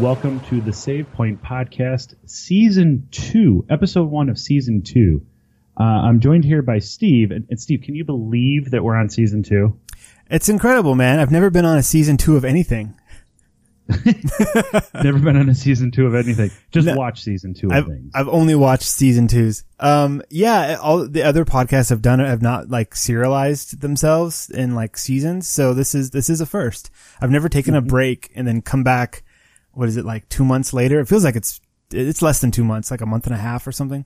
and welcome to the Save Point Podcast, Season 2, Episode 1 of Season 2. Uh, I'm joined here by Steve. And, and Steve, can you believe that we're on Season 2? It's incredible, man. I've never been on a Season 2 of anything. Never been on a Season 2 of anything. Just No. watch Season 2 of I've, things. I've only watched season twos. Um, yeah, all the other podcasts I've done have not like serialized themselves in like seasons. So this is, this is a first. I've never taken Mm-hmm. a break and then come back. What is it like two months later? It feels like it's, it's less than two months, like a month and a half or something.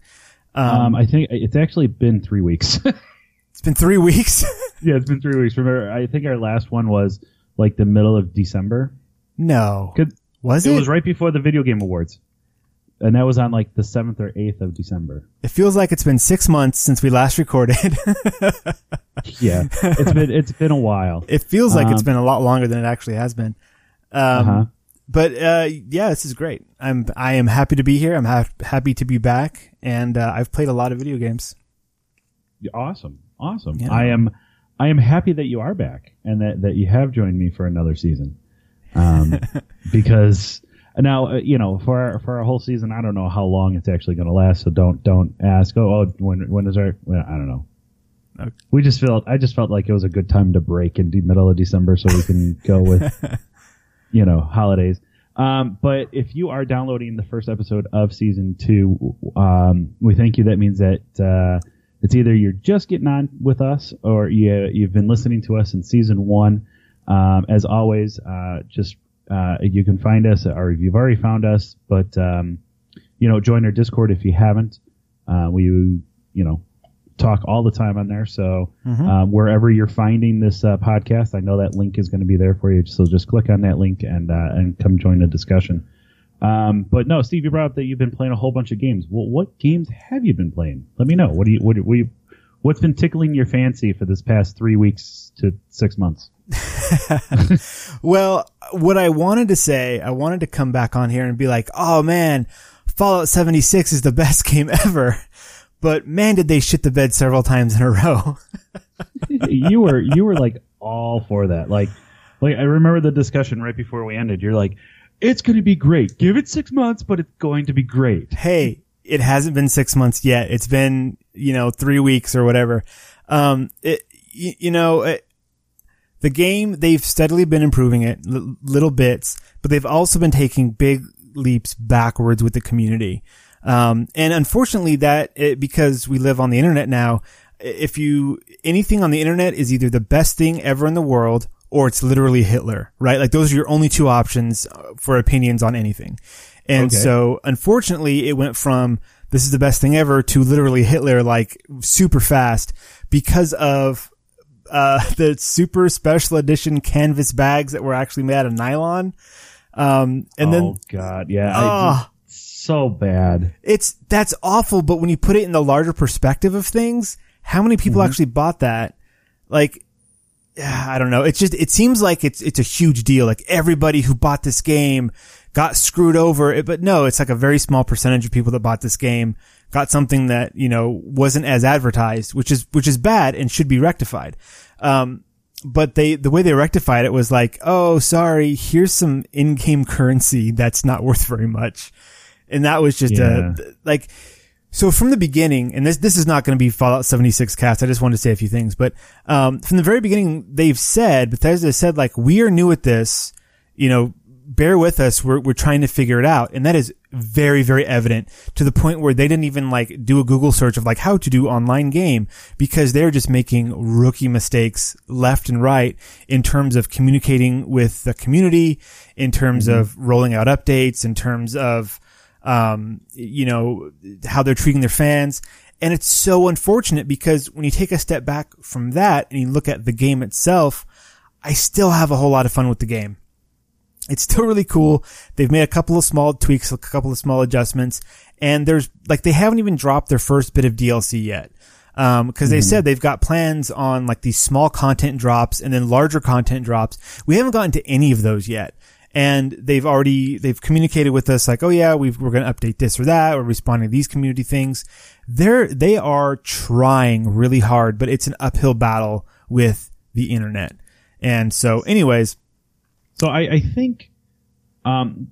Um, um, I think it's actually been three weeks. it's been three weeks. yeah, it's been three weeks. Remember, I think our last one was like the middle of December. no. Could, Was it it? was right before the Video Game Awards. And that was on like the 7th or 8th of December. It feels like it's been six months since we last recorded. Yeah. it's been, it's been a while. it feels like it's been a lot longer than it actually has been. Um, Uh-huh. But uh, yeah, this is great. I'm I am happy to be here. I'm ha- happy to be back, and uh, I've played a lot of video games. Awesome, awesome. Yeah. I am, I am happy that you are back and that that you have joined me for another season. Um, because now uh, you know for our, for our whole season, I don't know how long it's actually going to last. So don't don't ask. Oh, oh when when is our? Well, I don't know. Okay. We just felt I just felt like it was a good time to break in the middle of December so we can go with you know holidays. Um, but if you are downloading the first episode of season two, um, we thank you. That means that uh, it's either you're just getting on with us or you, you've been listening to us in season one. Um, as always, uh, just uh, you can find us, or if you've already found us, but um, you know, join our Discord if you haven't. Uh, we, you know, talk all the time on there. So um, wherever you're finding this uh, podcast, I know that link is going to be there for you. So just click on that link and uh, and come join the discussion. Um, but no, Steve, you brought up that you've been playing a whole bunch of games. Well, what games have you been playing? Let me know. What do you what, do- you, what's been tickling your fancy for this past three weeks to six months? Well, what I wanted to say, I wanted to come back on here and be like, "Oh man, Fallout 76 is the best game ever." But man, did they shit the bed several times in a row. you were you were like all for that. Like like I remember the discussion right before we ended. You're like, it's going to be great. Give it six months, but it's going to be great. hey, it hasn't been six months yet. It's been, you know, three weeks or whatever. Um, it, you, you know, it, the game, they've steadily been improving it, l- little bits, but they've also been taking big leaps backwards with the community. Um, and unfortunately that, it, because we live on the internet now, if you, anything on the internet is either the best thing ever in the world or it's literally Hitler, right? Like those are your only two options uh, for opinions on anything. And Okay. so unfortunately it went from this is the best thing ever to literally Hitler like super fast because of uh, the super special edition canvas bags that were actually made out of nylon. Um, and oh then, God, yeah, I ah, just, so bad. it's, that's awful. But when you put it in the larger perspective of things, how many people actually bought that? Like, I don't know. It's just, it seems like it's, it's a huge deal. Like everybody who bought this game got screwed over. It- But no, it's like a very small percentage of people that bought this game got something that, you know, wasn't as advertised, which is, which is bad and should be rectified. Um, but they, the way they rectified it was like, oh, sorry, here's some in-game currency that's not worth very much. And that was just Yeah. a, like, so from the beginning, and this this is not going to be Fallout 76 cast. I just wanted to say a few things, but um, from the very beginning, they've said Bethesda said like we are new at this. You know, bear with us. We're we're trying to figure it out, and that is very very evident to the point where they didn't even like do a Google search of like how to do online game because they're just making rookie mistakes left and right in terms of communicating with the community, in terms of rolling out updates, in terms of um, you know, how they're treating their fans. And it's so unfortunate because when you take a step back from that and you look at the game itself, I still have a whole lot of fun with the game. It's still really cool. They've made a couple of small tweaks, a couple of small adjustments, and there's like they haven't even dropped their first bit of DLC yet. Um, cause they said they've got plans on like these small content drops and then larger content drops. We haven't gotten to any of those yet and they've already they've communicated with us like oh yeah we've, we're going to update this or that or responding to these community things. They're they are trying really hard but it's an uphill battle with the internet. And so anyways. So I, I think, um,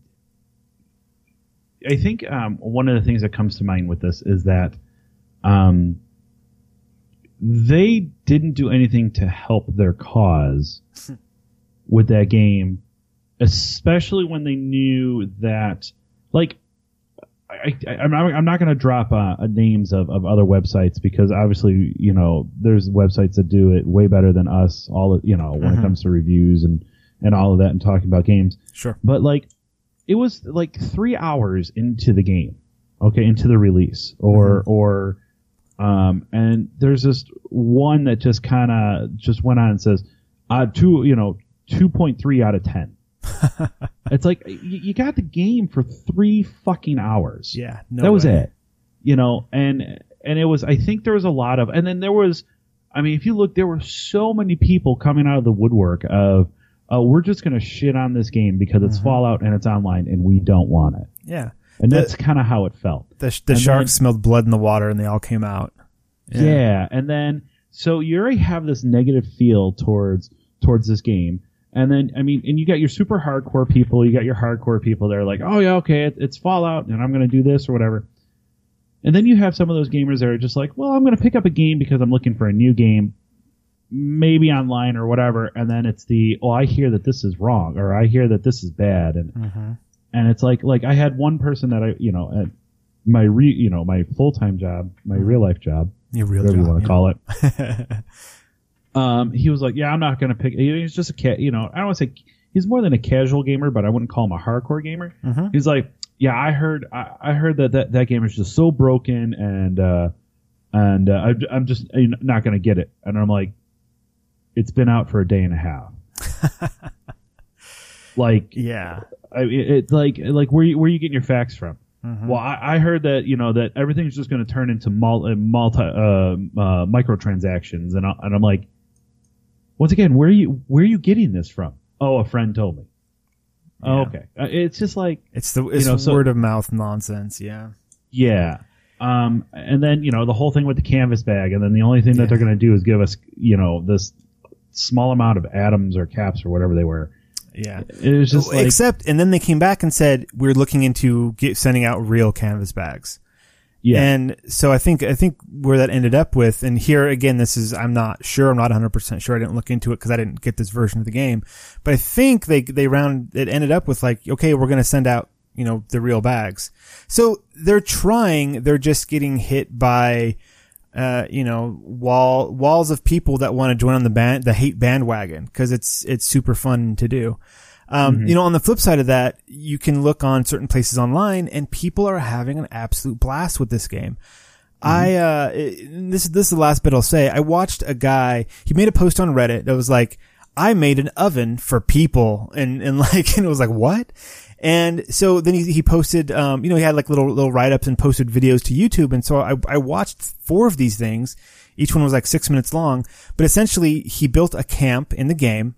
I think um, one of the things that comes to mind with this is that um, they didn't do anything to help their cause with that game, especially when they knew that, like, I, I, I'm not, I'm not going to drop uh, names of, of other websites because obviously, you know, there's websites that do it way better than us. All you know, when it comes to reviews and and all of that and talking about games. Sure. But like, it was like three hours into the game, okay, into the release, or or, um, and there's this one that just kind of just went on and says, uh, two, you know, two point three out of ten. It's like you, you got the game for three fucking hours. Yeah. No that was it. You know, and and it was. I think there was a lot of, and then there was. I mean, if you look, there were so many people coming out of the woodwork of, uh, we're just going to shit on this game because it's Mhm. Fallout and it's online and we don't want it. Yeah. And The- that's kind of how it felt. The, the sharks then- smelled blood in the water and they all came out. Yeah. And then, so you already have this negative feel towards, towards this game. And then, I mean, and you got your super hardcore people, you got your hardcore people that are like, oh yeah, okay, it, it's Fallout and I'm going to do this or whatever. And then you have some of those gamers that are just like, well, I'm going to pick up a game because I'm looking for a new game, maybe online or whatever. And then it's the, oh, I hear that this is wrong or I hear that this is bad. And, Mm-hmm. and it's like, like I had one person that I, you know, at my re, you know, my full-time job, my real life job, You real whatever you want to yeah. call it. Um, he was like, yeah, I'm not going to pick, he's just a cat, you know, I don't want to say, he's more than a casual gamer, but I wouldn't call him a hardcore gamer. Mhm. He's like, yeah, I heard, I, I heard that, that that game is just so broken and, uh, and, uh, I, I'm just not going to get it. And I'm like, it's been out for a day and a half. like, Yeah. I, it, it's like, like where you, where you getting your facts from? Mhm. Well, I, I heard that you know that everything's just going to turn into multi, multi uh, uh, microtransactions, and I, and I'm like, once again, where are you where are you getting this from? Oh, a friend told me. Oh, okay. Uh, It's just like It's the it's know, so- word of mouth nonsense. Yeah. yeah. Um, and then you know the whole thing with the canvas bag, and then the only thing that Yeah. they're going to do is give us you know this small amount of atoms or caps or whatever they were. Yeah. It was just like Except, and then they came back and said we're looking into get, sending out real canvas bags. Yeah. And so I think I think where that ended up with, and here again, this is I'm not sure. I'm not 100 percent sure. I didn't look into it because I didn't get this version of the game. But I think they they round it ended up with like, okay, we're to send out you know the real bags. So they're trying. They're just getting hit by. Uh, you know, wall walls of people that want to join on the band, the hate bandwagon, because it's it's super fun to do. Um, you know, on the flip side of that, you can look on certain places online and people are having an absolute blast with this game. I, uh, this, this is the last bit I'll say. I watched a guy, he made a post on Reddit that was like, I made an oven for people and, and like, and it was like, what? And so then he, he posted, um, you know, he had like little, little write-ups and posted videos to YouTube. And so I, I watched four of these things. Each one was like six minutes long, but essentially he built a camp in the game.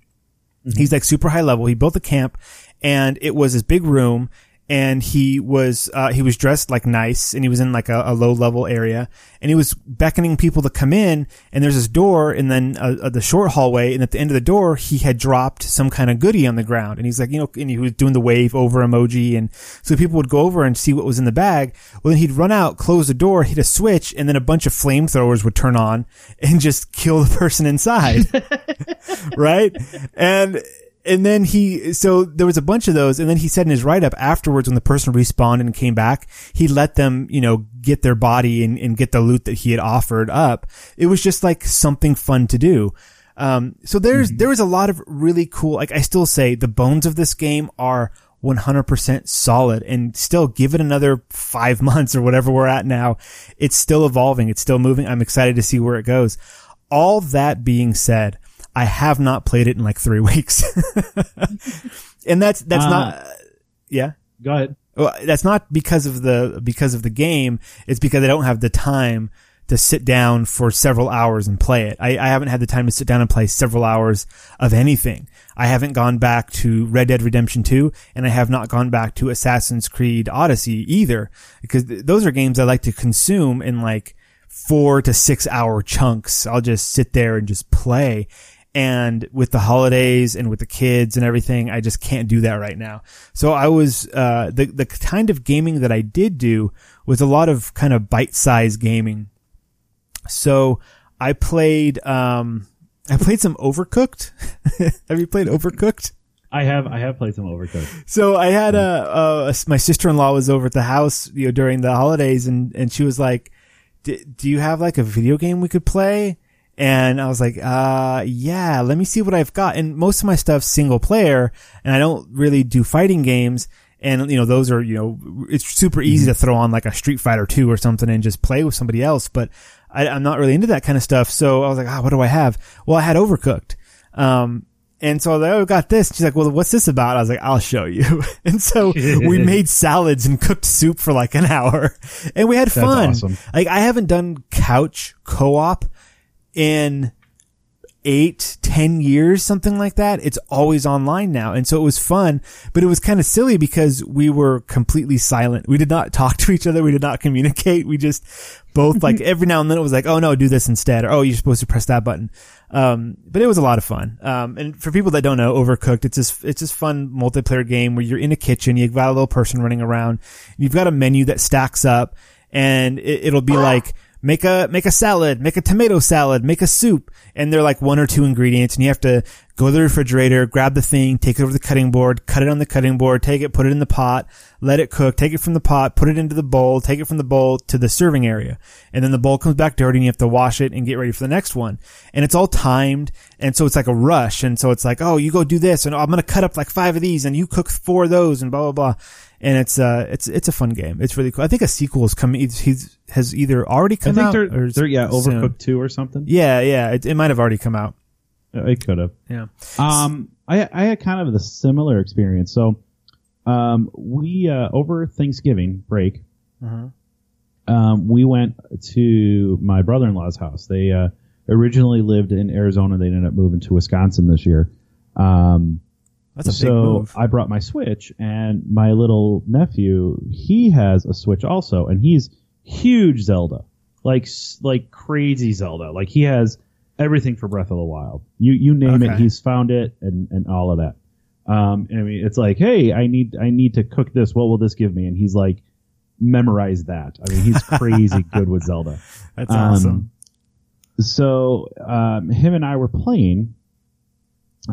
He's like super high level. He built a camp and it was this big room and he was, uh, he was dressed like nice and he was in like a, a low level area and he was beckoning people to come in and there's this door and then uh, uh, the short hallway and at the end of the door he had dropped some kind of goodie on the ground and he's like, you know, and he was doing the wave over emoji and so people would go over and see what was in the bag. Well, then he'd run out, close the door, hit a switch and then a bunch of flamethrowers would turn on and just kill the person inside right? And and then he so there was a bunch of those, and then he said in his write up afterwards when the person respawned and came back, he let them you know get their body and, and get the loot that he had offered up. It was just like something fun to do. Um, so there's there was a lot of really cool. Like I still say, the bones of this game are 100% solid and still give it another five months or whatever we're at now. It's still evolving. It's still moving. I'm excited to see where it goes. All that being said, I have not played it in like three weeks. and that's, that's Uh, not, yeah. Go ahead. Well, that's not because of the because of the game. It's because I don't have the time to sit down for several hours and play it. I, I haven't had the time to sit down and play several hours of anything. I haven't gone back to Red Dead Redemption 2 and I have not gone back to Assassin's Creed Odyssey either because th- those are games I like to consume in like four to six hour chunks. I'll just sit there and just play. And with the holidays and with the kids and everything, I just can't do that right now. So I was, uh, the, the kind of gaming that I did do was a lot of kind of bite-sized gaming. So I played, um, I played some Overcooked. Have you played Overcooked? I have I have played some Overcooked. So I had a, a my sister in law was over at the house, you know, during the holidays, and and she was like, "Do you have like a video game we could play?" And I was like, uh, yeah, let me see what I've got. And most of my stuff's single player, and I don't really do fighting games. And, you know, those are, you know, it's super easy to throw on like a Street Fighter 2 or something and just play with somebody else. But I, am not really into that kind of stuff. So I was like, ah, what do I have? Well, I had Overcooked. Um, and so I was like, oh, got this. She's like, well, what's this about? I was like, I'll show you. and so we made salads and cooked soup for like an hour and we had That's fun. awesome. Like I haven't done couch co-op in eight, ten years, something like that. It's always online now. And so it was fun, but it was kind of silly because we were completely silent. We did not talk to each other. We did not communicate. We just both like every now and then it was like, oh no, do this instead. Or, oh, you're supposed to press that button. Um, but it was a lot of fun. Um, and for people that don't know, Overcooked, it's just, it's just fun multiplayer game where you're in a kitchen, you've got a little person running around, you've got a menu that stacks up and it, it'll be like, make a make a salad, make a tomato salad, make a soup, and they're like one or two ingredients, and you have to go to the refrigerator, grab the thing, take it over the cutting board, cut it on the cutting board, take it, put it in the pot, let it cook, take it from the pot, put it into the bowl, take it from the bowl to the serving area, and then the bowl comes back dirty, and you have to wash it and get ready for the next one, and it's all timed, and so it's like a rush, and so it's like, oh, you go do this, and oh, I'm gonna cut up like five of these, and you cook four of those, and blah blah blah and it's uh it's it's a fun game. It's really cool. I think a sequel is coming. He's has either already come out they're, or they're yeah soon. Overcooked two or something. Yeah, yeah, it, it might have already come out. It could have. Yeah. Um, I I had kind of the similar experience. So, um, we uh, over Thanksgiving break, Uh-huh. um, we went to my brother-in-law's house. They uh, originally lived in Arizona. They ended up moving to Wisconsin this year. Um, That's a so big move. I brought my Switch, and my little nephew he has a Switch also, and he's huge Zelda, like like crazy Zelda. Like he has everything for Breath of the Wild. You you name it, he's found it, and and all of that. Um, I mean, it's like, hey, I need I need to cook this. What will this give me? And he's like, memorize that. I mean, he's crazy good with Zelda. That's um, awesome. So um, him and I were playing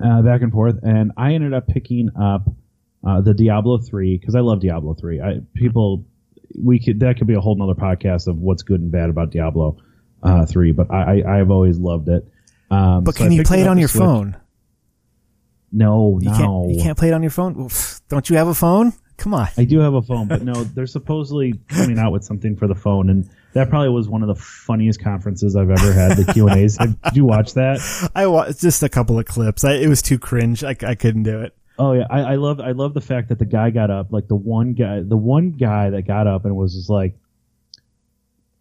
uh, back and forth, and I ended up picking up uh, the Diablo three because I love Diablo three. I people we could that could be a whole nother podcast of what's good and bad about Diablo uh, three, but I, I I've always loved it. Um, But so I can you play it up on your Switch. phone? No, You no. can't. You can't play it on your phone. Pff, Don't you have a phone? Come on. I do have a phone, but no, they're supposedly coming out with something for the phone, and that probably was one of the funniest conferences I've ever had. The Q and A's. Did you watch that? I watched just a couple of clips. I, it was too cringe. I, I couldn't do it. Oh yeah, I, I love I love the fact that the guy got up, like the one guy, the one guy that got up and was just like,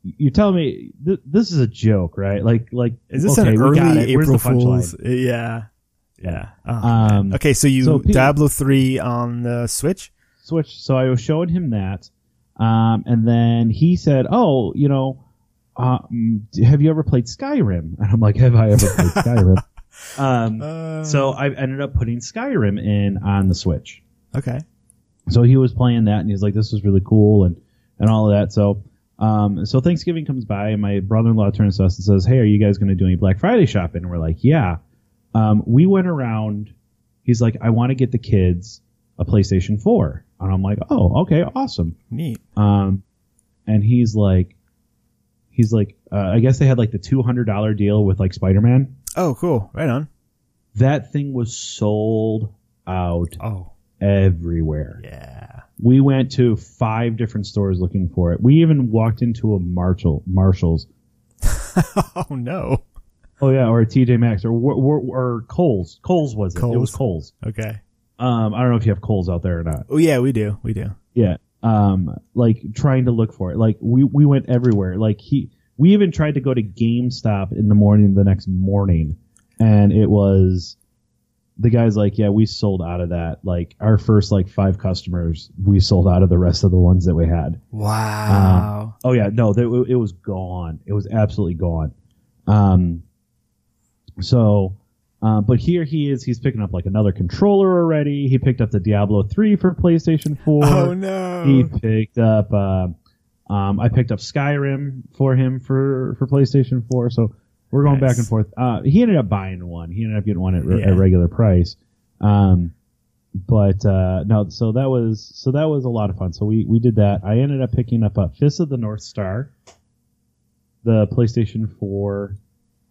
"You're telling me th- this is a joke, right? Like, like Is this okay, an early April? Fool's? Yeah. Yeah. Oh, Um, okay, so you so Diablo three on the Switch. Switch. So I was showing him that, um, and then he said, "Oh, you know, um, have you ever played Skyrim?" And I'm like, "Have I ever played Skyrim?" Um, Uh, so I ended up putting Skyrim in on the Switch. okay. so he was playing that and he's like this was really cool and and all of that so um so thanksgiving comes by and my brother-in-law turns to us and says hey are you guys going to do any black friday shopping and we're like yeah um we went around he's like i want to get the kids a playstation 4 and i'm like oh okay awesome Neat. um and he's like he's like uh, i guess they had like the $200 deal with like spider-man Oh, cool. Right on. that thing was sold out Oh, everywhere yeah. We went to five different stores looking for it. We even walked into a Marshall, Marshalls. oh no. Oh yeah, or a TJ Maxx or or, or Kohl's. Kohl's was it? It was Kohl's. Okay. Um, I don't know if you have Kohl's out there or not. Oh yeah, we do. We do. Yeah. Um, like trying to look for it. Like we we went everywhere. Like he, we even tried to go to GameStop in the morning the next morning, and it was. The guy's like, yeah, we sold out of that. Like our first like five customers, we sold out of the rest of the ones that we had. Wow. Oh yeah, no, they, it was gone. It was absolutely gone. Um, so Uh, but here he is. He's picking up like another controller already. He picked up the Diablo 3 for PlayStation 4. Oh no. He picked up. Uh, um, I picked up Skyrim for him for for PlayStation 4. So we're going Nice. back and forth. Uh, he ended up buying one. He ended up getting one at, re- Yeah. at regular price. Um, but uh, no, so that was so that was a lot of fun. So we we did that. I ended up picking up a Fist of the North Star, the PlayStation 4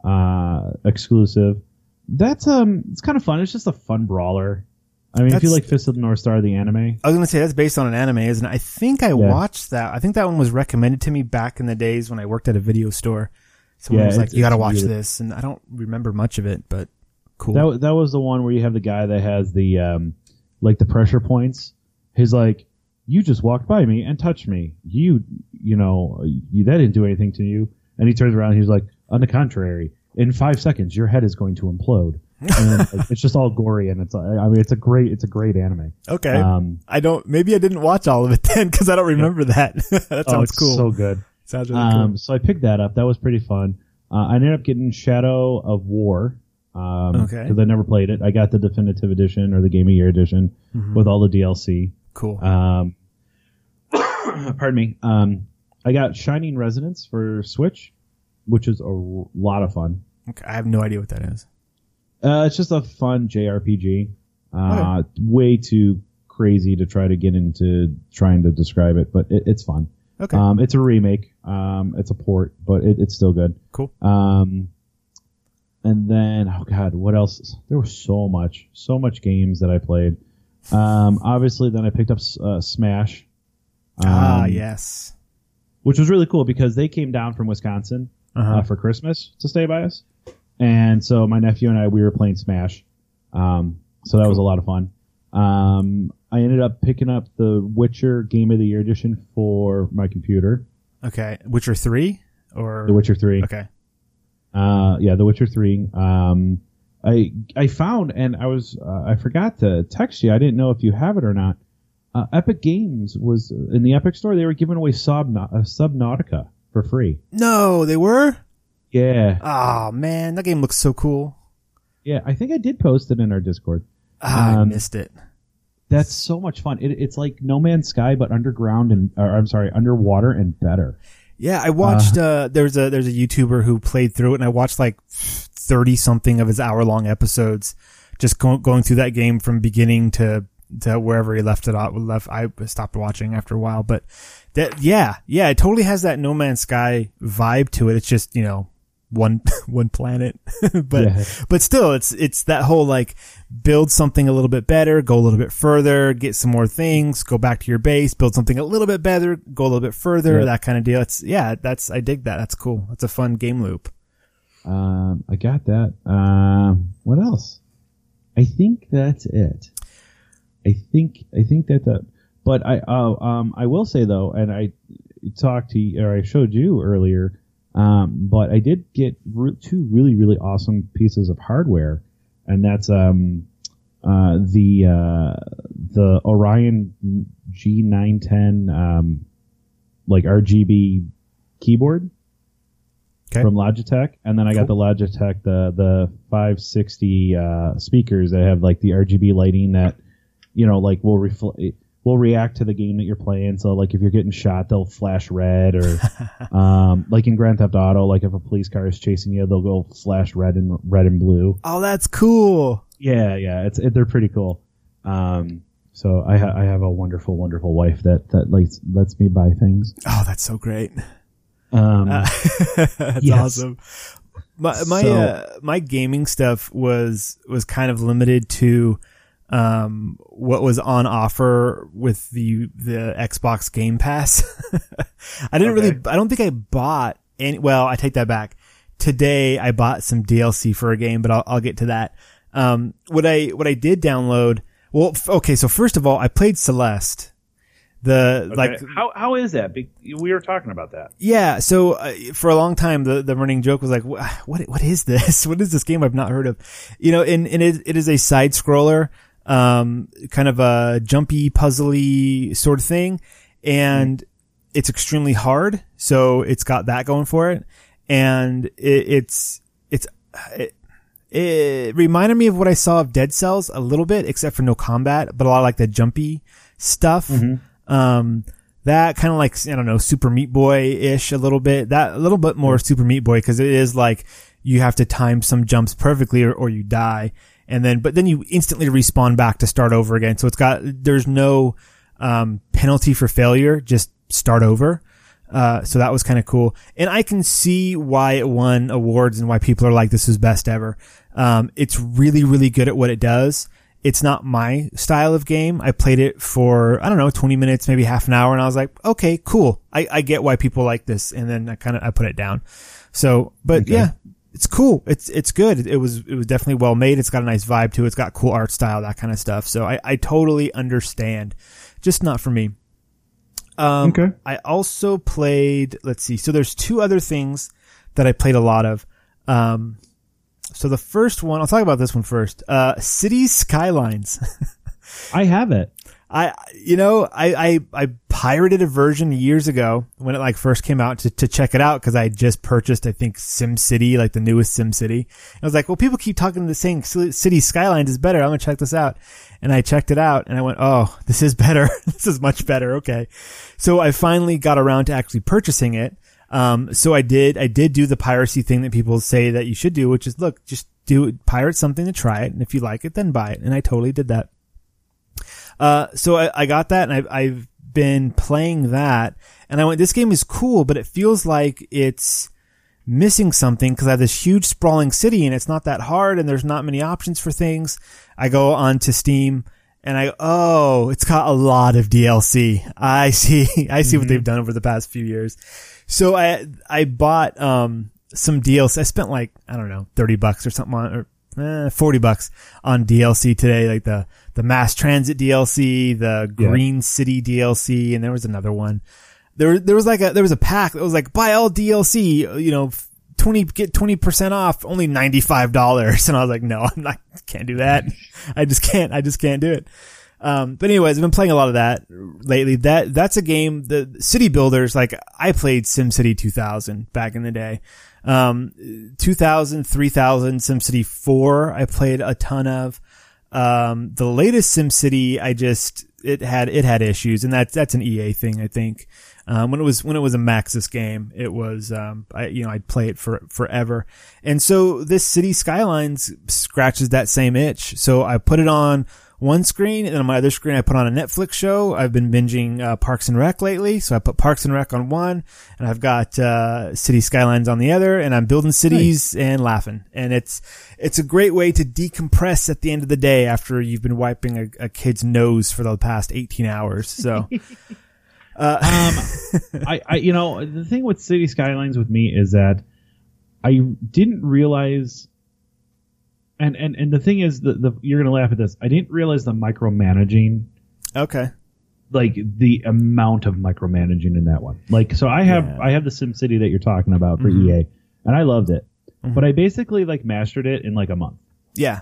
uh, exclusive. That's um, it's kind of fun. It's just a fun brawler. I mean, if you That's- like Fist of the North Star, the anime, I was gonna say that's based on an anime, isn't it? I think I watched that. I think that one was recommended to me back in the days when I worked at a video store. Someone Yeah, was like, it's- "You got to it's watch really- this," and I don't remember much of it, but cool. that wa- that was the one where you have the guy that has the um, like the pressure points. He's like, you just walked by me and touched me. You, you know, you, that didn't do anything to you. And he turns around. and He's like, on the contrary, in five seconds, your head is going to implode. And it's just all gory, and it's. I mean, it's a great, it's a great anime. okay, Um, I don't. Maybe I didn't watch all of it then because I don't remember that. that oh, sounds it's cool. so good. sounds really Um, so I picked that up. That was pretty fun. Uh, I ended up getting Shadow of War. Um, Okay. Because I never played it. I got the definitive edition or the Game of Year edition Mhm. with all the DLC. cool. cool. Um, pardon me. Um, I got Shining Resonance for Switch, which is a r- lot of fun. okay, I have no idea what that is. Uh, it's just a fun JRPG. Uh, way too crazy to try to get into trying to describe it, but it, it's fun. Okay, Um, it's a remake. Um, it's a port, but it, it's still good. cool. Um, and then, oh god, what else? There was so much, so much games that I played. Um, obviously, then I picked up uh, Smash. ah, um, yes. which was really cool because they came down from Wisconsin Uh-huh. uh, for Christmas to stay by us, and so my nephew and I we were playing Smash. Um, so that was a lot of fun. Um, I ended up picking up the Witcher Game of the Year edition for my computer. okay, Witcher three or The Witcher Three. Okay, Uh, yeah, The Witcher Three. Um, I I found and I was uh, I forgot to text you. I didn't know if you have it or not. Uh, Epic Games was in the Epic Store. They were giving away Subna- uh, Subnautica for free. no, they were. Yeah, Oh man, that game looks so cool. yeah. I think I did post it in our Discord. Ah, I Um, missed it. That's so much fun. It, it's like No Man's Sky, but underground and or, I'm sorry, underwater and better. Yeah, I watched. Uh, there's a there's a YouTuber who played through it, and I watched like thirty something of his hour long episodes, just go, going through that game from beginning to to wherever he left it off. Left, I stopped watching after a while, but that yeah, yeah, it totally has that No Man's Sky vibe to it. It's just you know one one planet, but Yeah. but still, it's it's that whole like build something a little bit better, go a little bit further, get some more things, go back to your base, build something a little bit better, go a little bit further, Yeah. that kind of deal. It's yeah, that's I dig that. That's cool. That's a fun game loop. Um, I got that. Um, what else? I think that's it. I think I think that it. But I oh, um I will say though, and I talked to or I showed you earlier. Um, but I did get re- two really really awesome pieces of hardware, and that's um uh the uh the Orion G910 um like RGB keyboard Okay. from Logitech, and then I got the Logitech the the 560 uh, speakers that have like the RGB lighting that you know like will reflect will react to the game that you're playing. So like if you're getting shot, they'll flash red, or um, like in Grand Theft Auto, like if a police car is chasing you, they'll go flash red and red and blue. Oh, that's cool. Yeah, yeah, it's it, they're pretty cool. Um, so I ha- I have a wonderful wonderful wife that that lets lets me buy things. Oh, that's so great. Um, Uh, that's Yes. awesome. My my So- uh, my gaming stuff was was kind of limited to um what was on offer with the the Xbox Game Pass. I didn't really I don't think I bought any well, I take that back. Today I bought some DLC for a game, but I'll I'll get to that. Um what I what I did download well f- okay, so first of all, I played Celeste. The like how how is that? Be- We were talking about that. yeah, so uh, for a long time, the, the running joke was like, "What what is this? What is this game I've not heard of?" You know, and, and it, it is a side scroller, um, kind of a jumpy, puzzly sort of thing, and it's extremely hard. So it's got that going for it, and it, it's it's it, it reminded me of what I saw of Dead Cells a little bit, except for no combat, but a lot of like the jumpy stuff. Um, that kind of like, I don't know, Super Meat Boy-ish a little bit. That a little bit more Super Meat Boy because it is like you have to time some jumps perfectly or, or you die. And then, but then you instantly respawn back to start over again. So it's got, there's no, um, penalty for failure. Just start over. Uh, so that was kind of cool. And I can see why it won awards and why people are like, this is best ever. Um, it's really, really good at what it does. It's not my style of game. I played it for, I don't know, 20 minutes, maybe half an hour. And I was like, okay, cool. I, I get why people like this. And then I kind of, I put it down. So, but Okay. yeah, it's cool. It's, it's good. It was, it was definitely well made. It's got a nice vibe to it. It's got cool art style, that kind of stuff. So I, I totally understand. Just not for me. Um, Okay. I also played, let's see. So there's two other things that I played a lot of. Um, so the first one, I'll talk about this one first. Uh, Cities Skylines. I have it. I, you know, I, I, I pirated a version years ago when it like first came out to, to check it out because I just purchased, I think, SimCity, like the newest SimCity. I was like, well, people keep talking the same City Skylines is better. I'm gonna check this out. And I checked it out and I went, oh, this is better. this is much better. Okay. So I finally got around to actually purchasing it. Um, so I did, I did do the piracy thing that people say that you should do, which is look, just do pirate something to try it. And if you like it, then buy it. And I totally did that. Uh, so I, I got that and I've, I've been playing that and I went, this game is cool, but it feels like it's missing something because I have this huge sprawling city and it's not that hard and there's not many options for things. I go onto Steam and I, oh, it's got a lot of DLC. I see, I see what they've done over the past few years. So I, I bought, um, some DLC. I spent like, I don't know, 30 bucks or something on, or eh, 40 bucks on DLC today, like the, the mass transit DLC, the Yeah. green city DLC, and there was another one. There, there was like a, there was a pack that was like, buy all DLC, you know, 20, get 20% off, only $95. And I was like, no, I'm not, can't do that. I just can't, I just can't do it. Um, but anyways, I've been playing a lot of that lately. That, that's a game, the city builders, like I played SimCity 2000 back in the day. Um, 2000, 3000, SimCity 4, I played a ton of. Um, the latest SimCity, I just, it had, it had issues and that's, that's an EA thing, I think. Um, when it was, when it was a Maxis game, it was, um, I, you know, I'd play it for, forever. And so this City Skylines scratches that same itch. So I put it on one screen and on my other screen I put on a Netflix show. I've been binging, uh, Parks and Rec lately. So I put Parks and Rec on one and I've got, uh, City Skylines on the other and I'm building cities and laughing. And it's, it's a great way to decompress at the end of the day after you've been wiping a, a kid's nose for the past 18 hours. So. Um, I, I, you know, the thing with City Skylines with me is that I didn't realize, and and and the thing is, the, the you're gonna laugh at this. I didn't realize the micromanaging, Okay. like the amount of micromanaging in that one. Like, so I have Yeah. I have the Sim City that you're talking about for Mhm. EA, and I loved it, Mhm. but I basically like mastered it in like a month. Yeah.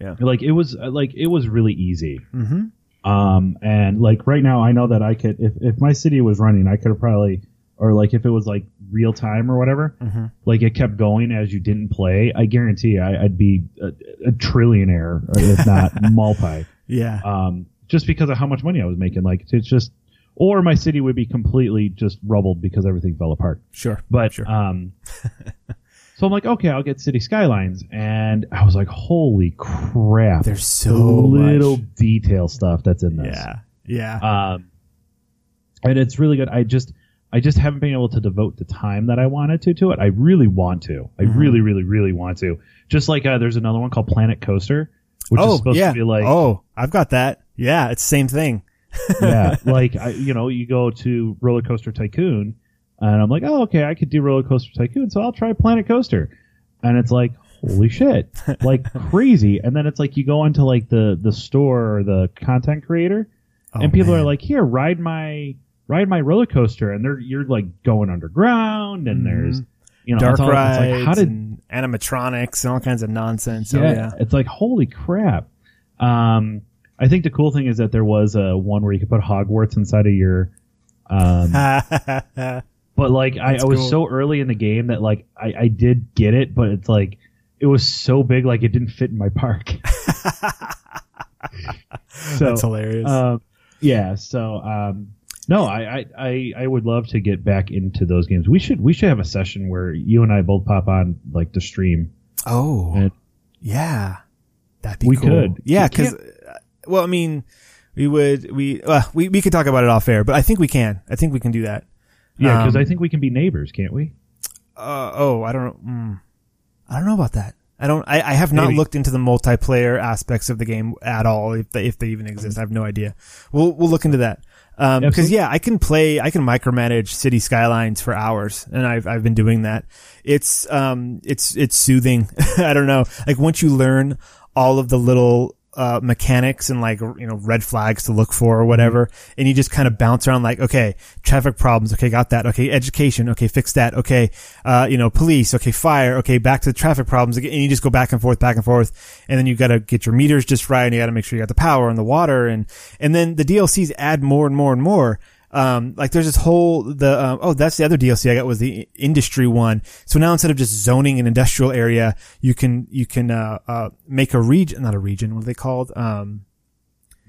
Yeah. Like it was like it was really easy. Mm-hmm. Um, and like right now, I know that I could, if, if my city was running, I could have probably, or like if it was like real time or whatever, Mm-hmm. like it kept going as you didn't play, I guarantee I, I'd be a, a trillionaire, if not multi, Yeah. um, just because of how much money I was making. Like it's just, or my city would be completely just rubbled because everything fell apart. Sure. But, Sure. um, so I'm like, okay, I'll get City Skylines. And I was like, holy crap. There's so little much. detail stuff that's in this. Yeah. Yeah. Um, and it's really good. I just, I just haven't been able to devote the time that I wanted to to it. I really want to. I Mhm. really, really, really want to. Just like uh, there's another one called Planet Coaster, which is oh, supposed yeah. to be like, oh, I've got that. Yeah. It's the same thing. yeah, like I, you know, you go to Roller Coaster Tycoon, and I'm like, oh, okay, I could do Roller Coaster Tycoon, so I'll try Planet Coaster, and it's like, holy shit, like crazy. And then it's like you go into like the the store or the content creator, Oh, and people man. are like, here, ride my ride my roller coaster, and they're you're like going underground, and Mhm. there's you know dark all- rides like, how did and animatronics and all kinds of nonsense. yeah, Oh, yeah. it's like holy crap. Um, I think the cool thing is that there was a one where you could put Hogwarts inside of your. Um, but like I, I was cool. so early in the game that like I, I did get it, but it's like it was so big, like it didn't fit in my park. so, That's hilarious. um, yeah. So, um, no, I, I, I, would love to get back into those games. We should, we should have a session where you and I both pop on like to stream. oh, and- yeah, that'd be We cool. could. Yeah, because well, I mean, we would we uh, we we could talk about it off air, but I think we can. I think we can do that. Yeah, because Um, I think we can be neighbors, can't we? Uh, oh, I don't know. Mm, I don't know about that. I don't. I, I have not Maybe. looked into the multiplayer aspects of the game at all. If they, if they even exist, I have no idea. We'll we'll look into that. Um, because yeah, I can play. I can micromanage city skylines for hours, and I've I've been doing that. It's um it's it's soothing. I don't know. Like once you learn all of the little uh, mechanics and like you know red flags to look for or whatever, and you just kind of bounce around like okay, traffic problems, okay, got that, okay, education, okay, fix that, okay, uh, you know, police, okay, fire, okay, back to the traffic problems again, and you just go back and forth, back and forth, and then you got to get your meters just right, and you got to make sure you got the power and the water, and and then the DLCs add more and more and more. Um, like there's this whole the um, oh that's the other DLC I got was the industry one. So now instead of just zoning an industrial area, you can you can uh, uh, make a region, not a region. What are they called? Um,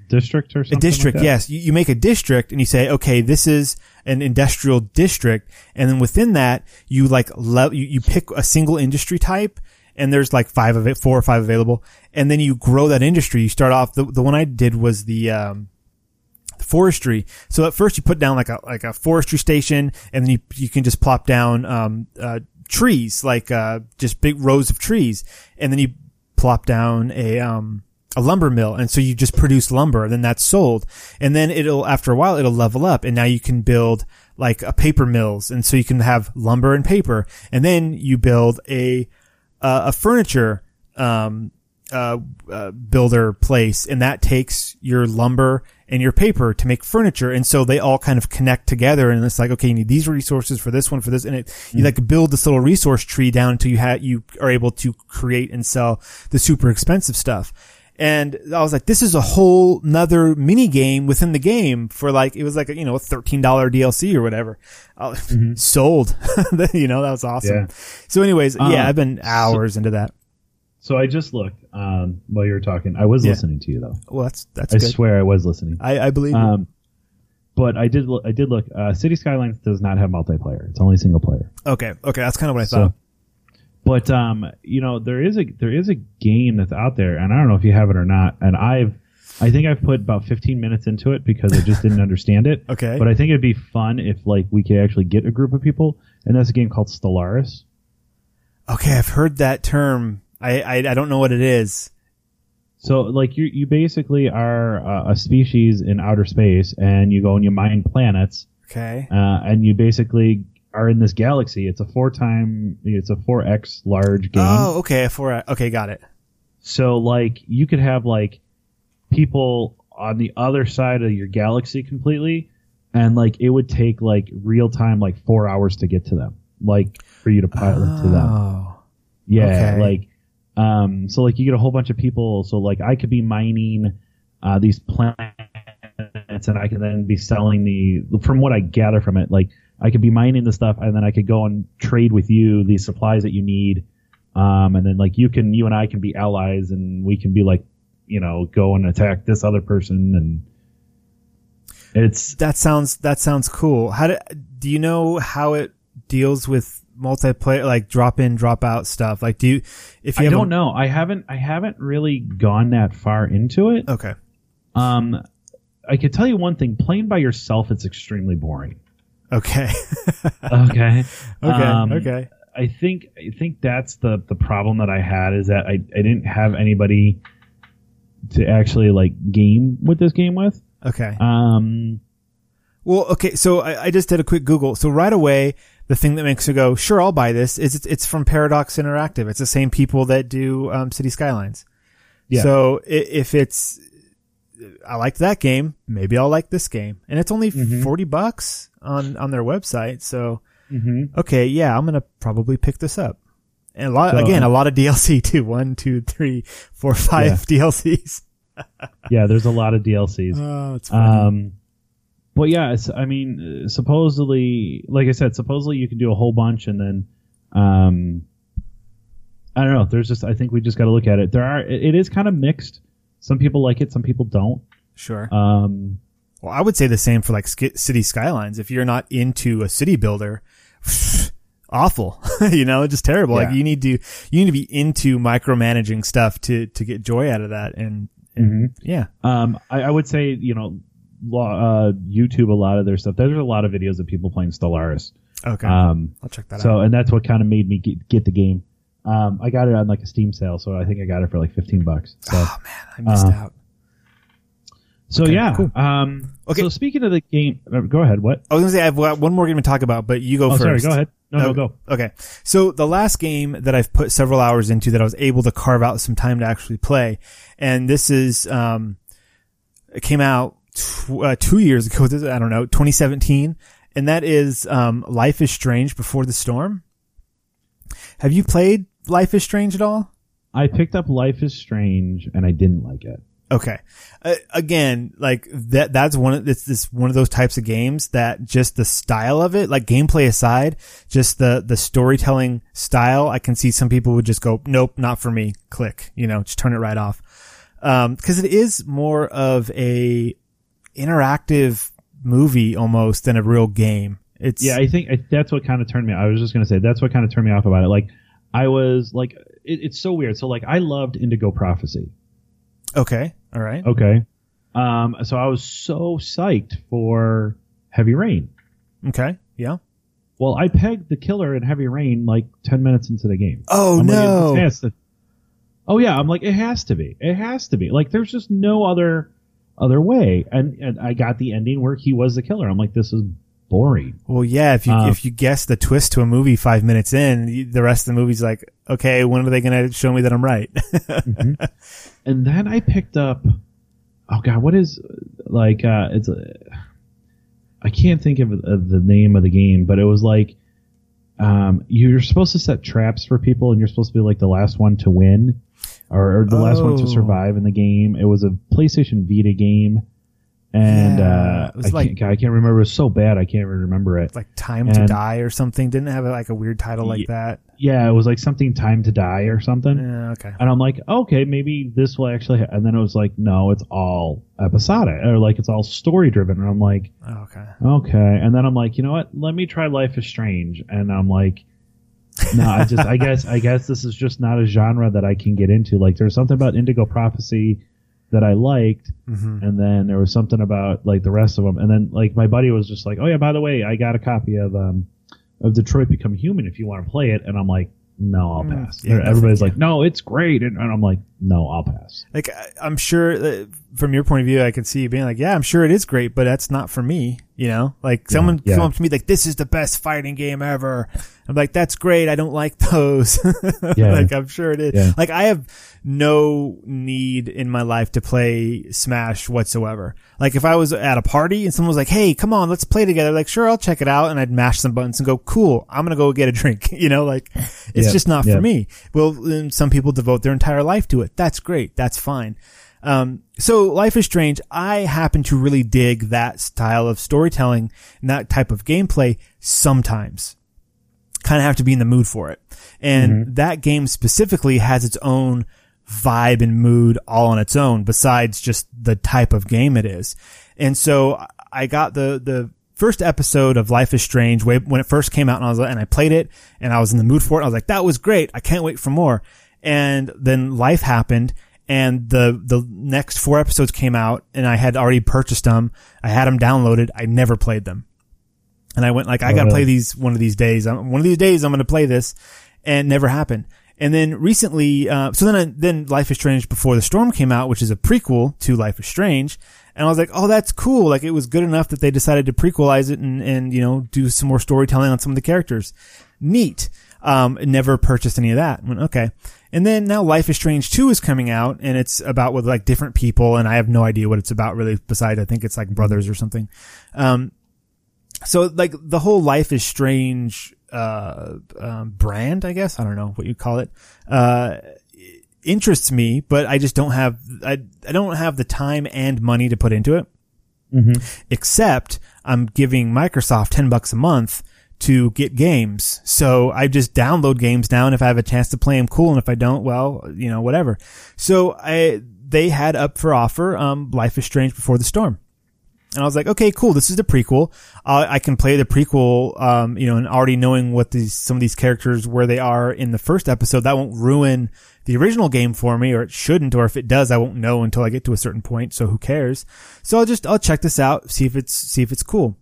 District or a something. district. like yes, you, you make a district and you say, okay, this is an industrial district, and then within that you like le- you, you pick a single industry type. And there's like five of it, four or five available, and then you grow that industry. You start off. The the one I did was the um, forestry. So at first you put down like a like a forestry station, and then you you can just plop down um uh trees like uh just big rows of trees, and then you plop down a um a lumber mill, and so you just produce lumber, and then that's sold, and then it'll after a while it'll level up, and now you can build like a paper mills, and so you can have lumber and paper, and then you build a uh, a furniture um, uh, uh, builder place, and that takes your lumber and your paper to make furniture, and so they all kind of connect together, and it's like, okay, you need these resources for this one, for this, and it you like build this little resource tree down until you have you are able to create and sell the super expensive stuff. And I was like, this is a whole nother mini game within the game for like, it was like, a, you know, a $13 DLC or whatever. Uh, Sold. you know, that was awesome. Yeah. So anyways, Um, yeah, I've been hours into that. So I just looked um, while you were talking. I was Yeah. listening to you though. Well, that's, that's I good. swear I was listening. I, I believe you. Um, but I did. Look, I did look. Uh, City Skylines does not have multiplayer. It's only single player. Okay. Okay. That's kind of what I So, thought. but um, you know, there is a there is a game that's out there, and I don't know if you have it or not. And I've, I think I've put about 15 minutes into it because I just didn't understand it. Okay. But I think it'd be fun if like we could actually get a group of people, and that's a game called Stellaris. okay. I've heard that term. I, I, I don't know what it is. So like you you basically are uh, a species in outer space, and you go and you mine planets, Okay. uh, and you basically are in this galaxy. It's a four time, it's a four x large game. Oh, okay. For, okay. Got it. So like you could have like people on the other side of your galaxy completely, and like it would take like real time like four hours to get to them, like for you to pilot to them. Oh. Yeah, Okay. like um, so like you get a whole bunch of people. So like I could be mining uh, these planets, and I could then be selling the. From what I gather from it, like I could be mining the stuff, and then I could go and trade with you the supplies that you need. Um, and then like you can, you and I can be allies, and we can be like, you know, go and attack this other person, and it's That sounds, that sounds cool. How do, do you know how it deals with multiplayer, like drop in, drop out stuff? Like, do you, if you I don't know. I haven't I haven't really gone that far into it. Okay. Um, I could tell you one thing: playing by yourself, it's extremely boring. Okay. Okay. okay. Um, okay. I think I think that's the the problem that I had is that I I didn't have anybody to actually like game with this game with. Okay. Um, Well, okay. So I, I just did a quick Google. So right away, the thing that makes you go, sure, I'll buy this is it's, it's from Paradox Interactive. It's the same people that do, um, City Skylines. Yeah. So if it's, I liked that game, maybe I'll like this game. And it's only Mhm. 40 bucks on, on their website. So, mhm. okay. Yeah. I'm going to probably pick this up. And a lot, So, again, uh, a lot of DLC too. One, two, three, four, five DLCs. yeah, there's a lot of DLCs. Oh, it's funny. Um, but yeah, it's, I mean, uh, supposedly, like I said, supposedly you can do a whole bunch, and then, um, I don't know. There's just I think we just got to look at it. There are it, it is kind of mixed. Some people like it, some people don't. Sure. Um, well, I would say the same for like sk- city skylines. If you're not into a city builder, awful. you know, just terrible. Yeah. Like you need to you need to be into micromanaging stuff to to get joy out of that. And, and yeah, um, I, I would say you know, lo- uh, YouTube a lot of their stuff. There's a lot of videos of people playing Stellaris. okay, Um, I'll check that so out. and that's what kind of made me get, get the game. Um, I got it on like a Steam sale, so I think I got it for like 15 bucks. So, Oh man, I missed uh, out. so okay, yeah. cool. Um, Okay. So speaking of the game, uh, go ahead. What? I was gonna say I've got one more game to talk about, but you go Oh, first. sorry. Go ahead. No, no, go. Okay. So the last game that I've put several hours into that I was able to carve out some time to actually play, and this is, um, it came out tw- uh, two years ago. I don't know, 2017, and that is, um, Life is Strange Before the Storm. Have you played Life is Strange at all? I picked up Life is Strange and I didn't like it. Okay. Uh, again, like that, that's one of, it's this one of those types of games that just the style of it, like gameplay aside, just the, the storytelling style, I can see some people would just go, nope, not for me. Click, you know, just turn it right off. Um, cause it is more of a interactive movie almost than a real game. It's, Yeah, I think I, that's what kind of turned me. I was just gonna say that's what kind of turned me off about it. Like, I was like, it, it's so weird. So like, I loved Indigo Prophecy. okay. All right. Okay. Um. So I was so psyched for Heavy Rain. Okay. Yeah. Well, I pegged the killer in Heavy Rain like ten minutes into the game. Oh I'm like, no. has to- oh yeah, I'm like, it has to be. It has to be. Like, there's just no other other way. And and I got the ending where he was the killer. I'm like, this is boring. Well, yeah. If you Um, if you guess the twist to a movie five minutes in, the rest of the movie's like, okay, when are they going to show me that I'm right? and then I picked up. Oh God, what is like? uh It's a. I can't think of, of the name of the game, but it was like, um, you're supposed to set traps for people, and you're supposed to be like the last one to win, or, or the last one to survive in the game. It was a PlayStation Vita game, and Yeah, uh, it was I, like- can't, I can't remember. It was so bad, I can't even remember it. like Time to Die or something. Didn't have like a weird title like that. Yeah, it was like something Time to Die or something. Yeah. Okay. And I'm like, okay, maybe this will actually. Ha-. And then it was like, no, it's all episodic, or like it's all story driven. And I'm like, Oh, okay. okay. And then I'm like, you know what? Let me try Life is Strange. And I'm like, no, I just, I guess, I guess this is just not a genre that I can get into. Like, there's something about Indigo Prophecy that I liked, hmm and then there was something about like the rest of them. And then like my buddy was just like, oh yeah, by the way, I got a copy of um of Detroit Become Human if you want to play it. And I'm like, no, I'll Mm, pass. yeah, Everybody's like, no, it's great, and, and I'm like, no, I'll pass. Like I'm sure that from your point of view, I can see you being like, yeah, I'm sure it is great, but that's not for me. You know, like someone yeah. come up to me like, this is the best fighting game ever. I'm like, that's great. I don't like those. Yeah. like I'm sure it is. Yeah. Like I have no need in my life to play Smash whatsoever. Like if I was at a party and someone was like, Hey, come on, let's play together. Like, sure, I'll check it out. And I'd mash some buttons and go, cool. I'm going to go get a drink. You know, like it's Yeah. just not for me. Well, some people devote their entire life to it. That's great. That's fine. Um, so Life is Strange, I happen to really dig that style of storytelling and that type of gameplay sometimes. Kind of have to be in the mood for it. And mm-hmm. that game specifically has its own vibe and mood all on its own besides just the type of game it is. And so I got the, the first episode of Life is Strange way, when it first came out and I was, and I played it and I was in the mood for it. I was like, that was great. I can't wait for more. And then life happened and the, the next four episodes came out and I had already purchased them. I had them downloaded. I never played them. And I went like, I Oh, gotta really? play these one of these days. I'm, one of these days I'm gonna play this, and never happened. And then recently, uh, so then I, then Life is Strange Before the Storm came out, which is a prequel to Life is Strange, and I was like, oh, that's cool. Like it was good enough that they decided to prequelize it and and you know do some more storytelling on some of the characters. Neat. Um, never purchased any of that. I went, okay. And then now Life is Strange 2 is coming out and it's about with like different people and I have no idea what it's about really besides I think it's like brothers or something. Um, so like the whole life is strange uh um, brand i guess i don't know what you call it uh interests me but i just don't have i i don't have the time and money to put into it Mm-hmm. except i'm giving microsoft 10 bucks a month to get games. So I just download games now and if I have a chance to play them, cool. And if I don't, well, you know, whatever. So I, they had up for offer, um, Life is Strange Before the Storm. And I was like, okay, cool. This is the prequel. Uh, I can play the prequel, um, you know, and already knowing what these, some of these characters, where they are in the first episode, that won't ruin the original game for me, or it shouldn't, or if it does, I won't know until I get to a certain point. So who cares? So I'll just, I'll check this out, see if it's, see if it's cool.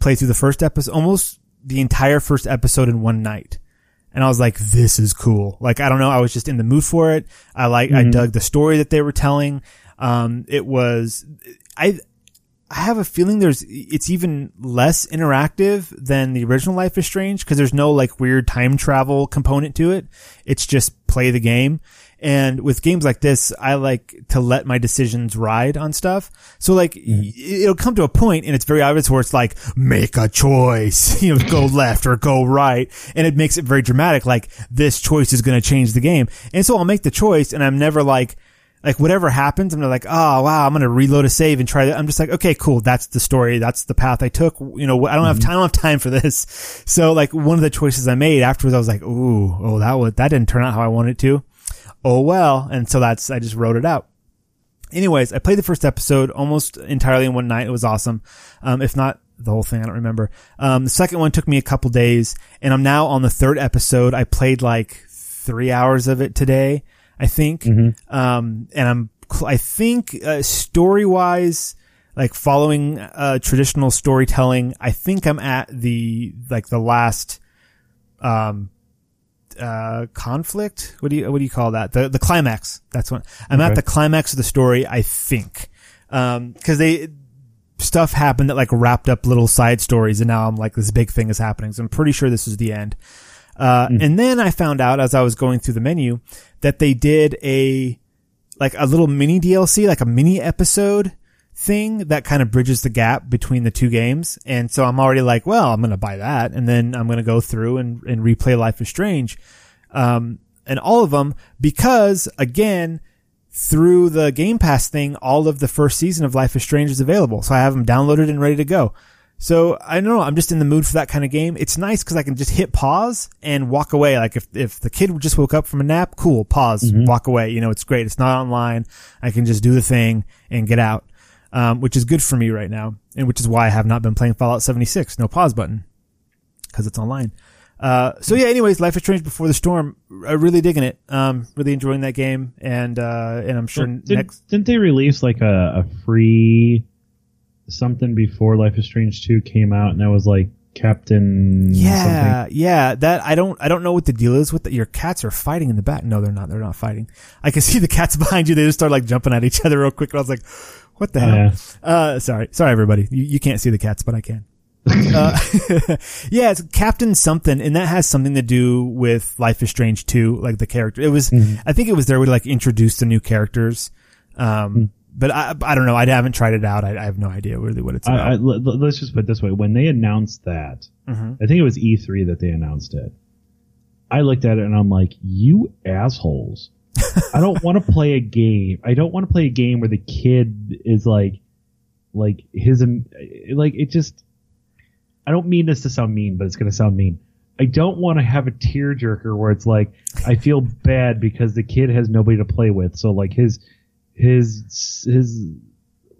Play through the first episode, almost the entire first episode in one night. And I was like, this is cool. Like, I don't know. I was just in the mood for it. I like, mm-hmm. I dug the story that they were telling. Um, it was, I, I have a feeling there's it's even less interactive than the original Life is Strange because there's no like weird time travel component to it. It's just play the game. And with games like this, I like to let my decisions ride on stuff. So like mm. it'll come to a point and it's very obvious where it's like make a choice, you know, go left or go right, and it makes it very dramatic like this choice is going to change the game. And so I'll make the choice and I'm never like like whatever happens, I'm like, oh wow, I'm gonna reload a save and try that. I'm just like, okay, cool. That's the story. That's the path I took. You know, I don't have mm-hmm. time. I don't have time for this. So like one of the choices I made afterwards, I was like, ooh, oh that was that didn't turn out how I wanted it to. Oh well, and so that's I just wrote it out. Anyways, I played the first episode almost entirely in one night. It was awesome. Um, if not the whole thing, I don't remember. Um, the second one took me a couple days, and I'm now on the third episode. I played like three hours of it today. I think. Mm-hmm. Um, and I'm, I think, uh, story wise, like following, uh, traditional storytelling, I think I'm at the, like the last, um, uh, conflict. What do you, what do you call that? The, the climax. That's what I'm okay. at the climax of the story, I think. Um, cause they, stuff happened that like wrapped up little side stories and now I'm like, this big thing is happening. So I'm pretty sure this is the end. Uh, mm. and then I found out as I was going through the menu that they did a, like a little mini DLC, like a mini episode thing that kind of bridges the gap between the two games. And so I'm already like, well, I'm going to buy that. And then I'm going to go through and, and replay Life is Strange. Um, and all of them because again, through the Game Pass thing, all of the first season of Life is Strange is available. So I have them downloaded and ready to go. So I don't know. I'm just in the mood for that kind of game. It's nice because I can just hit pause and walk away. Like if, if the kid just woke up from a nap, cool, pause, mm-hmm. walk away. You know, it's great. It's not online. I can just do the thing and get out. Um, which is good for me right now. And which is why I have not been playing Fallout 76. No pause button. Cause it's online. Uh, so yeah, anyways, Life is Strange Before the Storm, uh, really digging it. Um, really enjoying that game. And, uh, and I'm sure did, next. Didn't they release like a, a free something before Life is Strange 2 came out, and that was like Captain. Yeah, something. yeah. That I don't, I don't know what the deal is with that. Your cats are fighting in the back. No, they're not. They're not fighting. I can see the cats behind you. They just start like jumping at each other real quick. And I was like, what the hell? Uh, sorry, sorry everybody. You, you can't see the cats, but I can. uh, yeah, it's Captain something, and that has something to do with Life is Strange 2, like the character. It was, mm-hmm. I think it was there we like introduced the new characters. Um, mm-hmm but I, I don't know. I haven't tried it out. I, I have no idea really what it's about. I, I, let's just put it this way: when they announced that, mm-hmm. I think it was E3 that they announced it. I looked at it and I'm like, "You assholes! I don't want to play a game. I don't want to play a game where the kid is like, like his, like it just. I don't mean this to sound mean, but it's going to sound mean. I don't want to have a tearjerker where it's like I feel bad because the kid has nobody to play with. So like his his his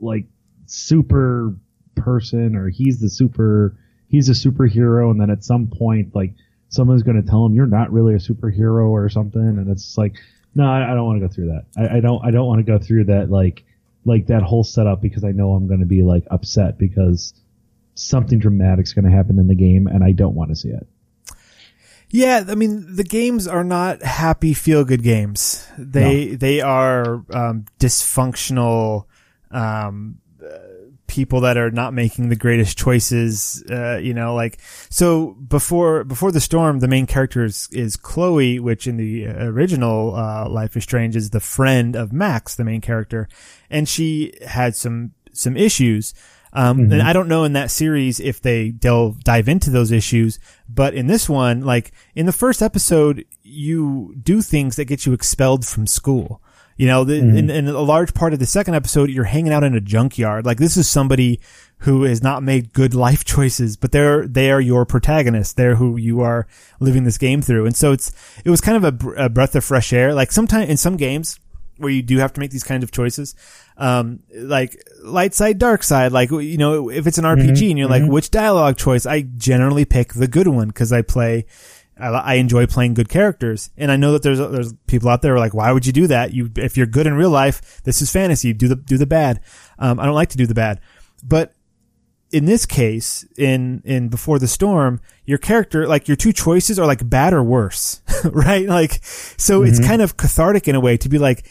like super person or he's the super he's a superhero and then at some point like someone's going to tell him you're not really a superhero or something and it's like no I, I don't want to go through that I, I don't I don't want to go through that like like that whole setup because I know I'm going to be like upset because something dramatic's going to happen in the game and I don't want to see it. Yeah, I mean the games are not happy feel good games. They no. they are um, dysfunctional um, uh, people that are not making the greatest choices. Uh, you know, like so before before the storm, the main character is, is Chloe, which in the original uh, Life is Strange is the friend of Max, the main character, and she had some some issues. Um, mm-hmm. and I don't know in that series if they delve, dive into those issues, but in this one, like in the first episode, you do things that get you expelled from school. You know, the, mm-hmm. in, in, a large part of the second episode, you're hanging out in a junkyard. Like this is somebody who has not made good life choices, but they're, they are your protagonist. They're who you are living this game through. And so it's, it was kind of a, br- a breath of fresh air. Like sometimes in some games where you do have to make these kinds of choices, um, like light side, dark side, like, you know, if it's an RPG and you're like, which dialogue choice? I generally pick the good one because I play, I, I enjoy playing good characters. And I know that there's, there's people out there who are like, why would you do that? You, if you're good in real life, this is fantasy. Do the, do the bad. Um, I don't like to do the bad, but in this case, in, in Before the Storm, your character, like your two choices are like bad or worse, right? Like, so it's kind of cathartic in a way to be like,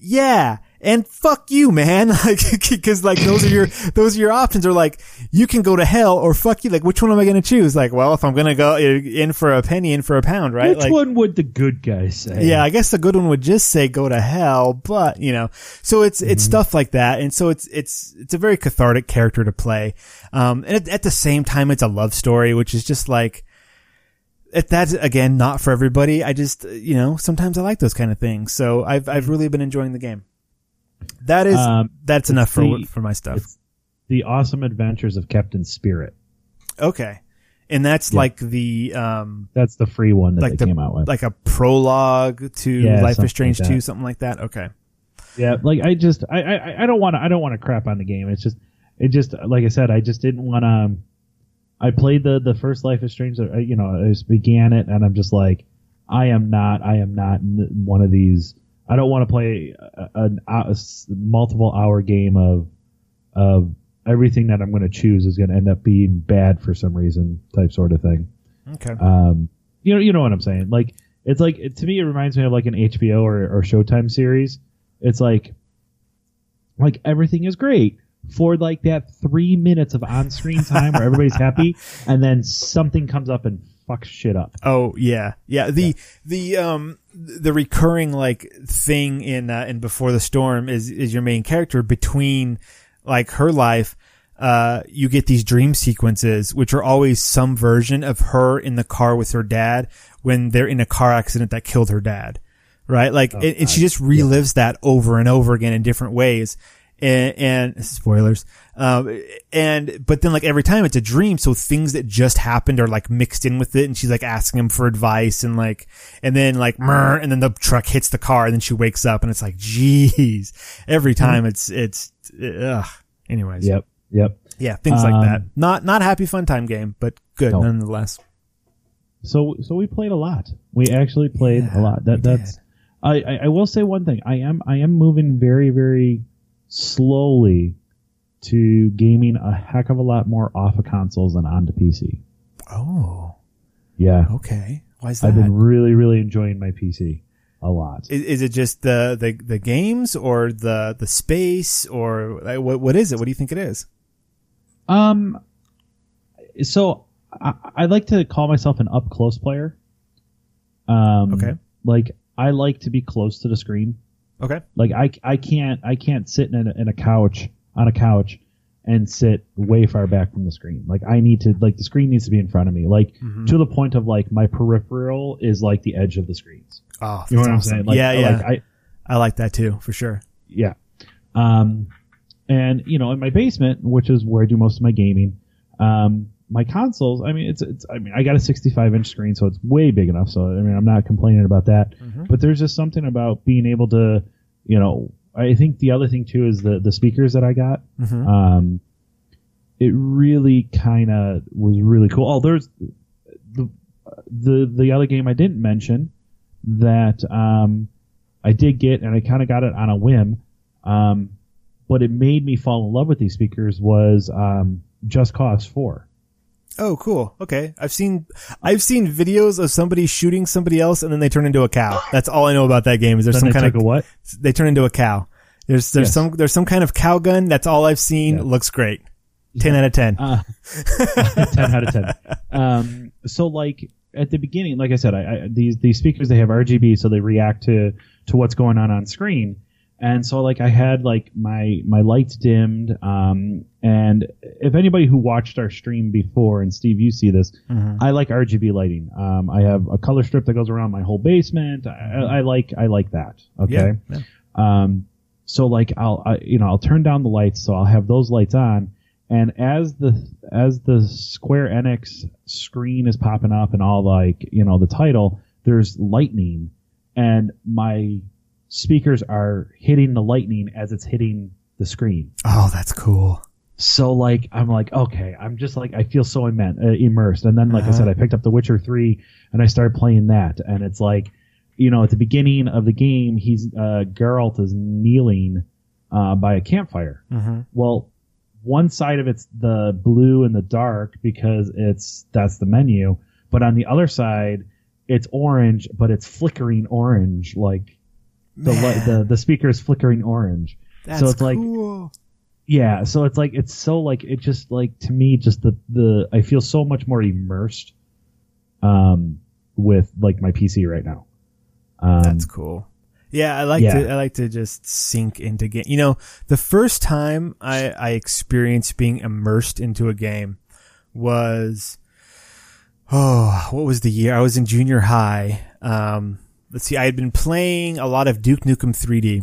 yeah, and fuck you, man. Like, cause like those are your, those are your options are like, you can go to hell or fuck you. Like, which one am I going to choose? Like, well, if I'm going to go in for a penny, in for a pound, right? Which like, one would the good guy say? yeah, I guess the good one would just say go to hell, but you know, so it's it's stuff like that, and so it's it's it's a very cathartic character to play, um, and at, at the same time, it's a love story, which is just like. If that's again not for everybody, I just you know sometimes I like those kind of things. So I've I've really been enjoying the game. That is Um, that's enough for the- for my stuff. the awesome adventures of Captain Spirit. Okay, and that's Yeah. like the um That's the free one that like they the came out with. like a prologue to Yeah, Life is Strange like two, something like that. Okay. Yeah, like I just I I, I don't want to I don't want to crap on the game. It's just it just like I said I just didn't want to. I played the the first Life is Strange. uh, You know, I just began it and I'm just like, I am not I am not one of these. I don't want to play a, a, a multiple hour game of of everything that I'm going to choose is going to end up being bad for some reason type sort of thing. Okay. Um, you know, you know what I'm saying. Like, it's like it, to me, it reminds me of like an HBO or, or Showtime series. It's like, like everything is great for like that three minutes of on-screen time where everybody's happy, and then something comes up and fucks shit up. Oh yeah, yeah. The the um the recurring like thing in uh, in Before the Storm is is your main character between like her life. Uh, you get these dream sequences, which are always some version of her in the car with her dad when they're in a car accident that killed her dad. Right? Like, and, and she just relives that over and over again in different ways. And, and spoilers. Um, and, but then like every time it's a dream. So things that just happened are like mixed in with it. And she's like asking him for advice and like, and then like, and then the truck hits the car and then she wakes up and it's like, geez, every time it's, it's, ugh. Anyways. Yep, yep. Yeah. Things like Um, that. Not, not happy fun time game, but good No. nonetheless. So so we played a lot. We actually played Yeah, a lot. That that's. I, I I will say one thing. I am I am moving very very slowly to gaming a heck of a lot more off of consoles and onto PC. Oh, Yeah, okay. Why is that? I've been really really enjoying my PC a lot. Is, is it just the, the, the games or the, the space or like, what, what is it? What do you think it is? Um, so I, I like to call myself an up close player. Um, Okay. Like I like to be close to the screen. Okay. Like I, I can't I can't sit in a, in a couch on a couch and sit way far back from the screen. Like I need to like the screen needs to be in front of me. Like Mm-hmm. to the point of like my peripheral is like the edge of the screens. Oh, You know what I'm saying? Like, yeah, yeah. Like I, I like that too, for sure. yeah. Um, and you know, in my basement, which is where I do most of my gaming, um, my consoles. I mean, it's it's. I mean, I got a 65 inch screen, so it's way big enough. So I mean, I'm not complaining about that. But there's just something about being able to, you know, I think the other thing too is the the speakers that I got. Mhm. Um, it really kind of was really cool. Oh, there's the the the other game I didn't mention that um, I did get, and I kind of got it on a whim. Um, but it made me fall in love with these speakers was um, Just Cause Four. Oh, cool. Okay. I've seen, I've seen videos of somebody shooting somebody else and then they turn into a cow. That's all I know about that game is there Then some kind of, what? they turn into a cow. There's, there's Yes. some, there's some kind of cow gun. That's all I've seen. Yeah. Looks great. 10 out of 10. Uh, 10 out of 10. Um, so like at the beginning, like I said, I, I, these, these speakers, they have RGB, so they react to, to what's going on on screen. And so like I had like my, my lights dimmed. Um, and if anybody who watched our stream before, and Steve, you see this, Mhm. I like RGB lighting. Um, I have a color strip that goes around my whole basement. I, I, I like, I like that. Okay. Yeah. yeah. Um, so like I'll, I, you know, I'll turn down the lights, so I'll have those lights on, and as the as the Square Enix screen is popping up and all like you know the title, there's lightning, and my speakers are hitting the lightning as it's hitting the screen. Oh, that's cool. So like I'm like okay, I'm just like I feel so immen- uh, immersed, and then like I Uh-huh. said, I picked up The Witcher three and I started playing that, and it's like, you know, at the beginning of the game, he's uh, Geralt is kneeling uh, by a campfire. Mm-hmm. Well, one side of it's the blue and the dark because it's that's the menu, but on the other side, it's orange, but it's flickering orange, like the li- the the speaker is flickering orange. That's so it's like cool. Yeah, so it's like it's so like it just like to me just the the I feel so much more immersed um with like my PC right now. Um That's cool. Yeah, I like Yeah. to I like to just sink into game. You know, the first time I I experienced being immersed into a game was oh, what was the year? I was in junior high. Um let's see, I had been playing a lot of Duke Nukem 3D.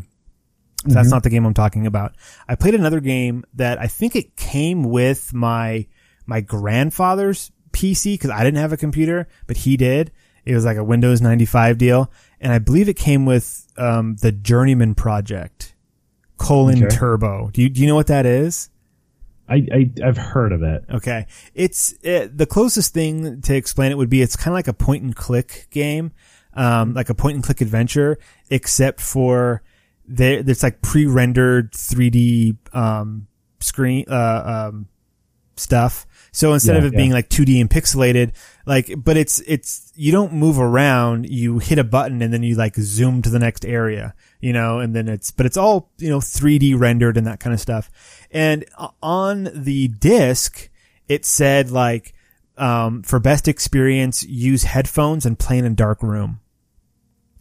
That's Mhm. not the game I'm talking about. I played another game that I think it came with my my grandfather's PC because I didn't have a computer, but he did. It was like a Windows 95 deal, and I believe it came with um, the Journeyman Project colon Okay. Turbo. Do you do you know what that is? I, I I've heard of it. Okay, it's uh the closest thing to explain it would be it's kind of like a point and click game, um, like a point and click adventure, except for there there's like pre-rendered 3D um, screen uh, um, stuff. So instead Yeah, of it yeah. being like 2D and pixelated, like, but it's, it's, you don't move around, you hit a button and then you like zoom to the next area, you know, and then it's, but it's all, you know, 3D rendered and that kind of stuff. And on the disc, it said like, um, for best experience, use headphones and play in a dark room.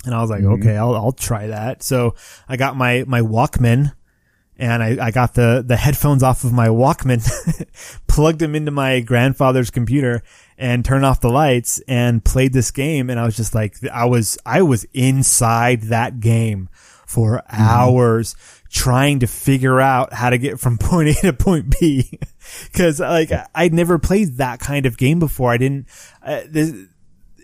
And I was like, Mhm. okay, I'll, I'll try that. So I got my, my Walkman and I, I got the, the headphones off of my Walkman, plugged them into my grandfather's computer and turned off the lights and played this game. And I was just like, I was, I was inside that game for hours trying to figure out how to get from point A to point B. Cause like I'd never played that kind of game before. I didn't, uh, this,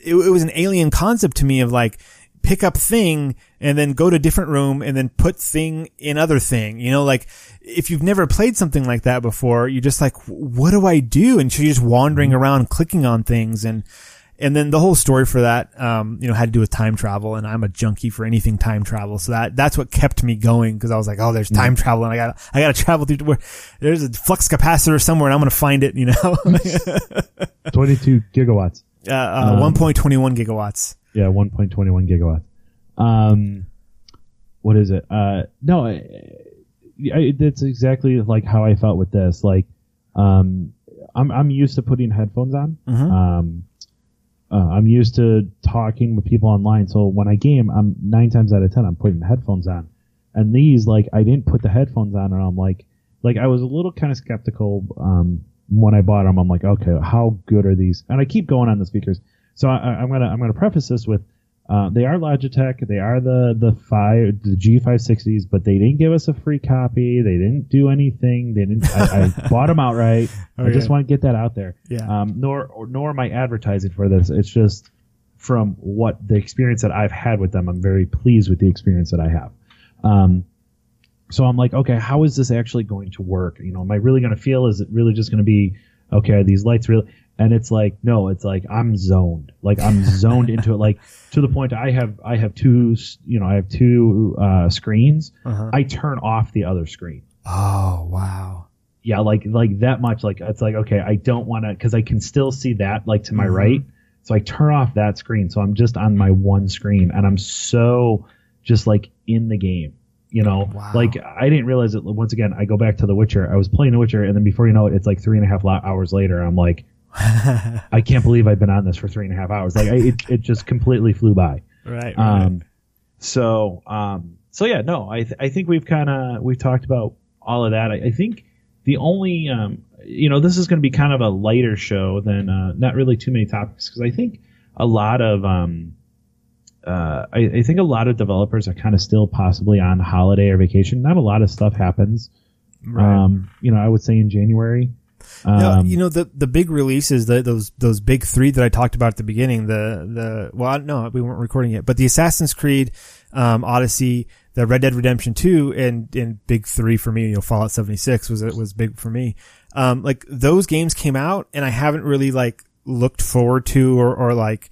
it, it was an alien concept to me of like pick up thing and then go to different room and then put thing in other thing. You know, like if you've never played something like that before, you're just like, what do I do? And so you're just wandering around clicking on things and, and then the whole story for that, um, you know, had to do with time travel and I'm a junkie for anything time travel. So that, that's what kept me going because I was like, oh, there's time travel and I gotta, I got to travel through to where there's a flux capacitor somewhere and I'm going to find it, you know, Twenty two gigawatts. uh, uh, Um, 1.21 gigawatts. Yeah, one point twenty one gigawatts. Um, what is it? Uh, no, I, I, that's exactly like how I felt with this. Like, um, I'm I'm used to putting headphones on. Mhm. Um, uh, I'm used to talking with people online. So when I game, I'm nine times out of ten, I'm putting the headphones on. And these, like, I didn't put the headphones on, and I'm like, like I was a little kind of skeptical um, when I bought them. I'm like, okay, how good are these? And I keep going on the speakers. So I, I'm gonna I'm gonna preface this with. Uh, they are Logitech. They are the the five the G560s, but they didn't give us a free copy. They didn't do anything. They didn't. I, I bought them outright. I just want to get that out there Yeah. um, nor or, nor am I advertising for this. It's just from what the experience that I've had with them. I'm very pleased with the experience that I have. Um, so I'm like, okay, how is this actually going to work? You know, am I really going to feel? Is it really just going to be okay? Are these lights really? And it's like, no, it's like I'm zoned. Like I'm zoned into it. Like to the point I have I have two you know I have two uh, screens. Uh-huh. I turn off the other screen Oh, wow. yeah like like that much like it's like okay i don't want to because i can still see that like to my Mhm. right so i turn off that screen so i'm just on my one screen and i'm so just like in the game you know Wow. like i didn't realize it once again i go back to the witcher i was playing the witcher and then before you know it it's like three and a half hours later i'm like i can't believe i've been on this for three and a half hours like I, it, it just completely flew by right. right. um, so, um, so yeah, no, I, th- I think we've kind of, we've talked about all of that. I, I think the only, um, you know, this is going to be kind of a lighter show than, uh, not really too many topics because I think a lot of, um, uh, I, I think a lot of developers are kind of still possibly on holiday or vacation. Not a lot of stuff happens Right. Um, you know, I would say in January. No, Um, you know the the big releases, the, those those big three that I talked about at the beginning. The the well, no, we weren't recording yet, but the Assassin's Creed, um, Odyssey, the Red Dead Redemption Two, and and big three for me. You know, Fallout seventy six was was big for me. Um, like those games came out, and I haven't really like looked forward to or or like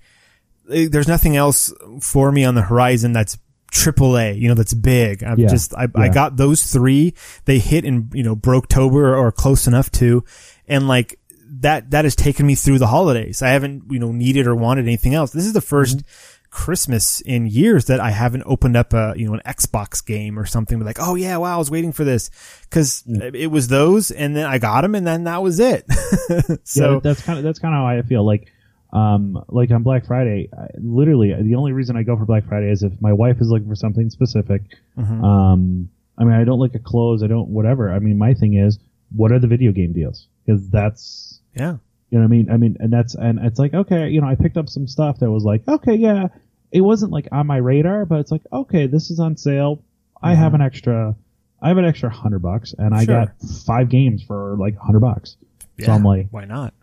eh, there's nothing else for me on the horizon that's triple A, you know, that's big. I'm Yeah, just, I, I got those three. They hit in, you know, Broketober or close enough to. And like that, that has taken me through the holidays. I haven't, you know, needed or wanted anything else. This is the 1st mm-hmm. Christmas in years that I haven't opened up a, you know, an Xbox game or something like, oh yeah, wow, I was waiting for this. Cause it was those and then I got them and then that was it. yeah, so, that's kind of that's kind of how I feel. Like, um, like on Black Friday, I, literally the only reason I go for Black Friday is if my wife is looking for something specific. Mhm. Um, I mean, I don't look at clothes. I don't whatever. I mean, my thing is, what are the video game deals? Because that's yeah. You know what I mean? I mean, and that's, and it's like, okay, you know, I picked up some stuff that was like, okay, yeah, it wasn't like on my radar, but it's like, okay, this is on sale. I have an extra, I have an extra hundred bucks and I got five games for like hundred bucks. So I'm like, why not?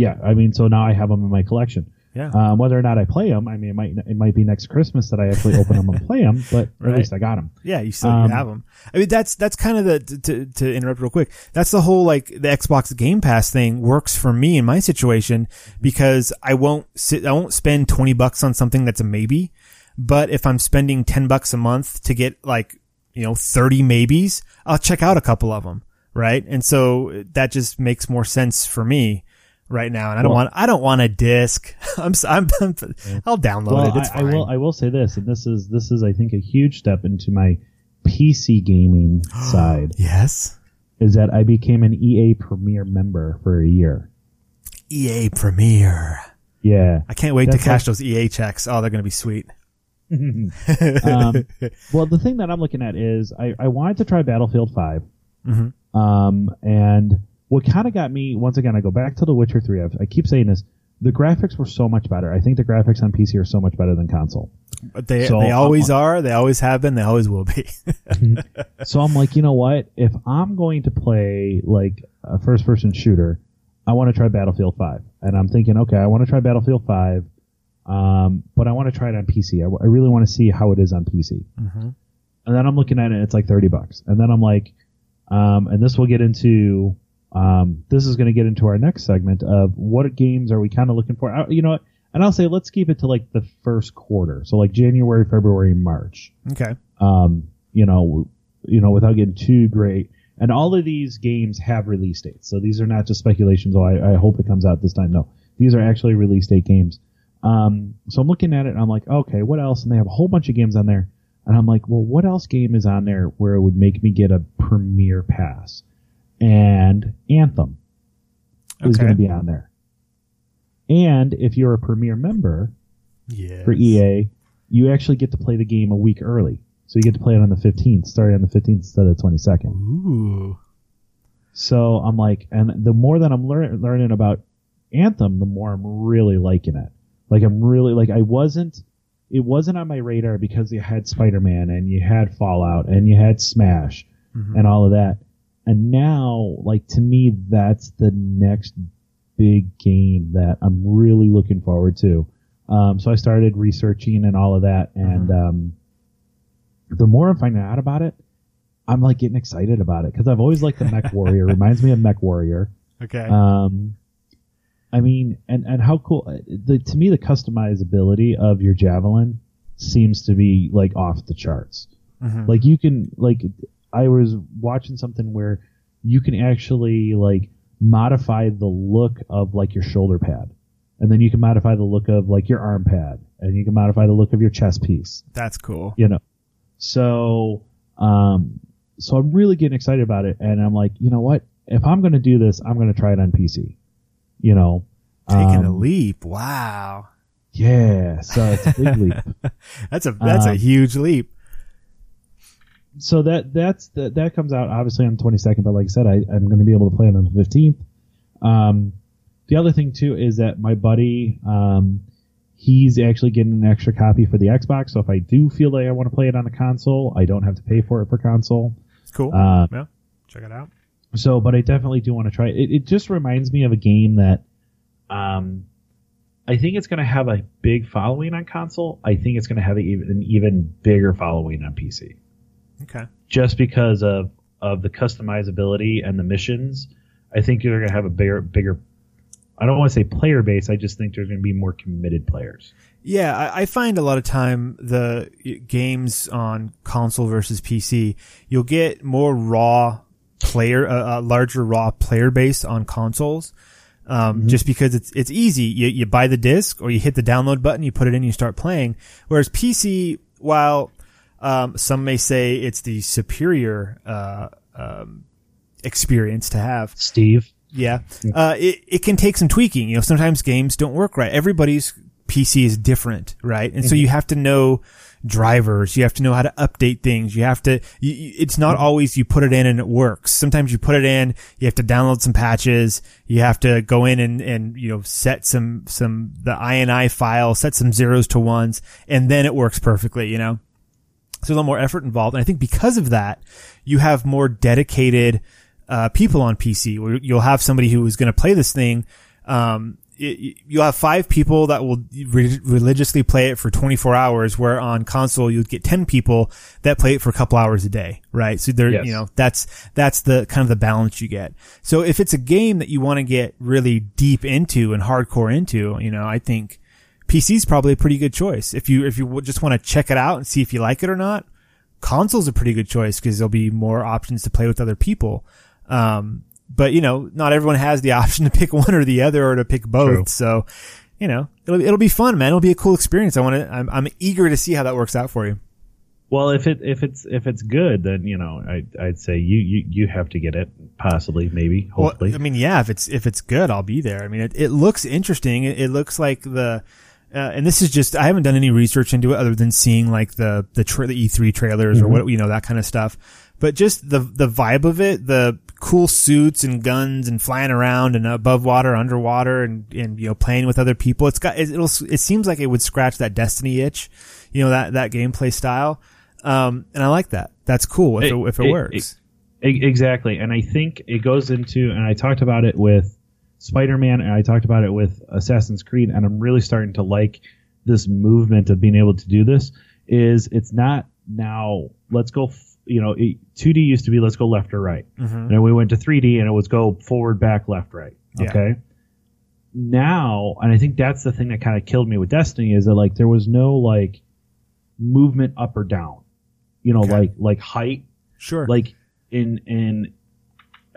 Yeah, I mean, so now I have them in my collection. Yeah. Um, whether or not I play them, I mean, it might, it might be next Christmas that I actually open them and play them, but Right. at least I got them. Yeah, you still Um, have them. I mean, that's that's kind of the to, to interrupt real quick. That's the whole like the Xbox Game Pass thing works for me in my situation because I won't sit, I won't spend twenty bucks on something that's a maybe. But if I'm spending ten bucks a month to get like you know thirty maybes, I'll check out a couple of them, right? And so that just makes more sense for me right now. And I don't Well- want I don't want a disc. I'm I'm, I'll download Well, it. It's I, I will. I will say this, and this is this is I think a huge step into my PC gaming side yes. is that I became an EA Premier member for a year. EA Premier. Yeah. I can't wait to cash like- those EA checks. Oh, they're going to be sweet. um, well, the thing that I'm looking at is I, I wanted to try Battlefield 5. Mhm. Um, and what kind of got me, once again, I go back to The Witcher 3. I've, I keep saying this. The graphics were so much better. I think the graphics on PC are so much better than console. But they So, they I'm- always are. They always have been. They always will be. So I'm like, you know what? If I'm going to play like a first person shooter, I want to try Battlefield 5. And I'm thinking, okay, I want to try Battlefield 5, um, but I want to try it on PC. I, w- I really want to see how it is on PC. Mhm. And then I'm looking at it, it's like 30 bucks. And then I'm like, um, and this will get into, um, this is going to get into our next segment of what games are we kind of looking for? Uh, you know what? And I'll say, let's keep it to like the first quarter. So like January, February, March okay. um, you know, you know, without getting too great. And all of these games have release dates, so these are not just speculations. Oh, I, I hope it comes out this time. No, these are actually release date games. Um, so I'm looking at it, and I'm like, okay, what else? And they have a whole bunch of games on there, and I'm like, well, what else game is on there where it would make me get a premiere pass? And Anthem is Okay. going to be on there. And if you're a Premier member, Yeah. for EA, you actually get to play the game a week early. So you get to play it on the 15th, starting on the 15th instead of the 22nd. Ooh. So I'm like, and the more that I'm lear- learning about Anthem, the more I'm really liking it. Like I'm really like I wasn't, it wasn't on my radar because you had Spider-Man and you had Fallout and you had Smash Mhm. and all of that. And now, like to me, that's the next big game that I'm really looking forward to. Um, so I started researching and all of that, and um, the more I'm finding out about it, I'm like getting excited about it because I've always liked the Mech Warrior. Reminds me of Mech Warrior. Okay. Um, I mean, and and how cool the to me the customizability of your javelin seems to be like off the charts. Mhm. Like you can like I was watching something where you can actually like modify the look of like your shoulder pad. And then you can modify the look of like your arm pad and you can modify the look of your chest piece, That's cool. you know. So um so I'm really getting excited about it and I'm like, you know what? If I'm going to do this, I'm going to try it on PC. You know. Taking a Um, leap. Wow. Yeah, so it's a big leap. That's a that's a Um, huge leap. So that that's that that comes out obviously on the 22nd but like i said I, i'm going to be able to play it on the 15th um, the other thing too is that my buddy um, he's actually getting an extra copy for the xbox so if i do feel like i want to play it on a console i don't have to pay for it for console Cool. uh, yeah. Check it out. So, but I definitely do want to try it. it. It just reminds me of a game that, um, I think it's going to have a big following on console. I think it's going to have an even bigger following on PC. Okay. Just because of of the customizability and the missions, I think you're going to have a bigger bigger. I don't want to say player base. I just think there's going to be more committed players. Yeah, I, I find a lot of time the games on console versus PC, you'll get more raw player, a uh, uh, larger raw player base on consoles. Um, mm-hmm. just because it's, it's easy. You, you buy the disc or you hit the download button, you put it in, you start playing. Whereas PC, while, um, some may say it's the superior, uh, um, experience to have. Steve. Yeah. Uh, it, it can take some tweaking. You know, sometimes games don't work right. Everybody's PC is different, right? And mm-hmm. so you have to know drivers. You have to know how to update things. You have to, you, it's not mm-hmm. always you put it in and it works. Sometimes you put it in, you have to download some patches. You have to go in and, and, you know, set some, some, the INI file, set some zeros to ones, and then it works perfectly, you know? So a lot more effort involved. And I think because of that, you have more dedicated, uh, people on PC. Where you'll have somebody who is going to play this thing, um, you'll have five people that will re- religiously play it for 24 hours, where on console you'd get 10 people that play it for a couple hours a day, right? So there, yes. you know, that's, that's the kind of the balance you get. So if it's a game that you want to get really deep into and hardcore into, you know, I think PC is probably a pretty good choice. If you, if you just want to check it out and see if you like it or not, console's a pretty good choice because there'll be more options to play with other people. Um, but you know, not everyone has the option to pick one or the other or to pick both. True. So, you know, it'll it'll be fun, man. It'll be a cool experience. I want to. I'm I'm eager to see how that works out for you. Well, if it if it's if it's good, then you know I I'd say you you you have to get it possibly maybe hopefully. Well, I mean, yeah, if it's if it's good, I'll be there. I mean, it it looks interesting. It, it looks like the. Uh, and this is just I haven't done any research into it other than seeing like the the, tra- the E3 trailers mm-hmm. or what you know that kind of stuff. But just the the vibe of it, the cool suits and guns and flying around and above water, underwater, and and you know playing with other people. It's got it'll it seems like it would scratch that Destiny itch, you know that that gameplay style. Um, and I like that. That's cool if it, it if it, it works. It, exactly, and I think it goes into and I talked about it with Spider-Man and I talked about it with Assassin's Creed, and I'm really starting to like this movement of being able to do this. Is it's not now let's go you know, 2D used to be let's go left or right. Mm-hmm. And then we went to 3D and it was go forward, back, left, right. Okay. Yeah. Now, and I think that's the thing that kind of killed me with Destiny is that like there was no like movement up or down. You know, okay. like like height. Sure. Like in in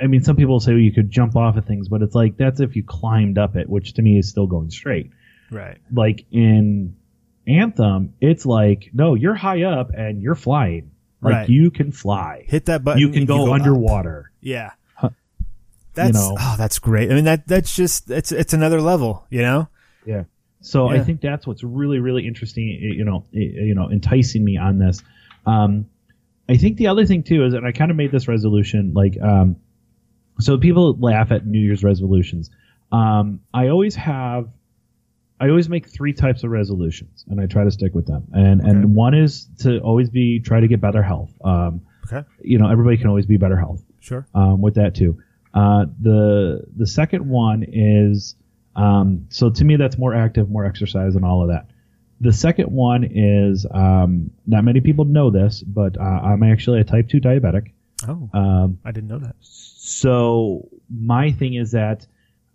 I mean some people say well, you could jump off of things, but it's like that's if you climbed up it, which to me is still going straight. Right. Like in Anthem, it's like, no, you're high up and you're flying. Like right. you can fly. Hit that button. You can go, go, underwater. Up. Yeah. That's you know, oh, that's great. I mean that that's just it's it's another level, you know. Yeah. So yeah. I think that's what's really really interesting, you know, you know, enticing me on this. Um, I think the other thing too is, and I kind of made this resolution like, um, so people laugh at New Year's resolutions. Um, I always have I always make three types of resolutions, and I try to stick with them. And okay. and one is to always be try to get better health. Um, okay. You know, everybody can always be better health. Sure. Um, with that too. Uh, the the second one is um, so to me that's more active, more exercise, and all of that. The second one is um, not many people know this, but uh, I'm actually a type two diabetic. Oh, um, I didn't know that. So my thing is that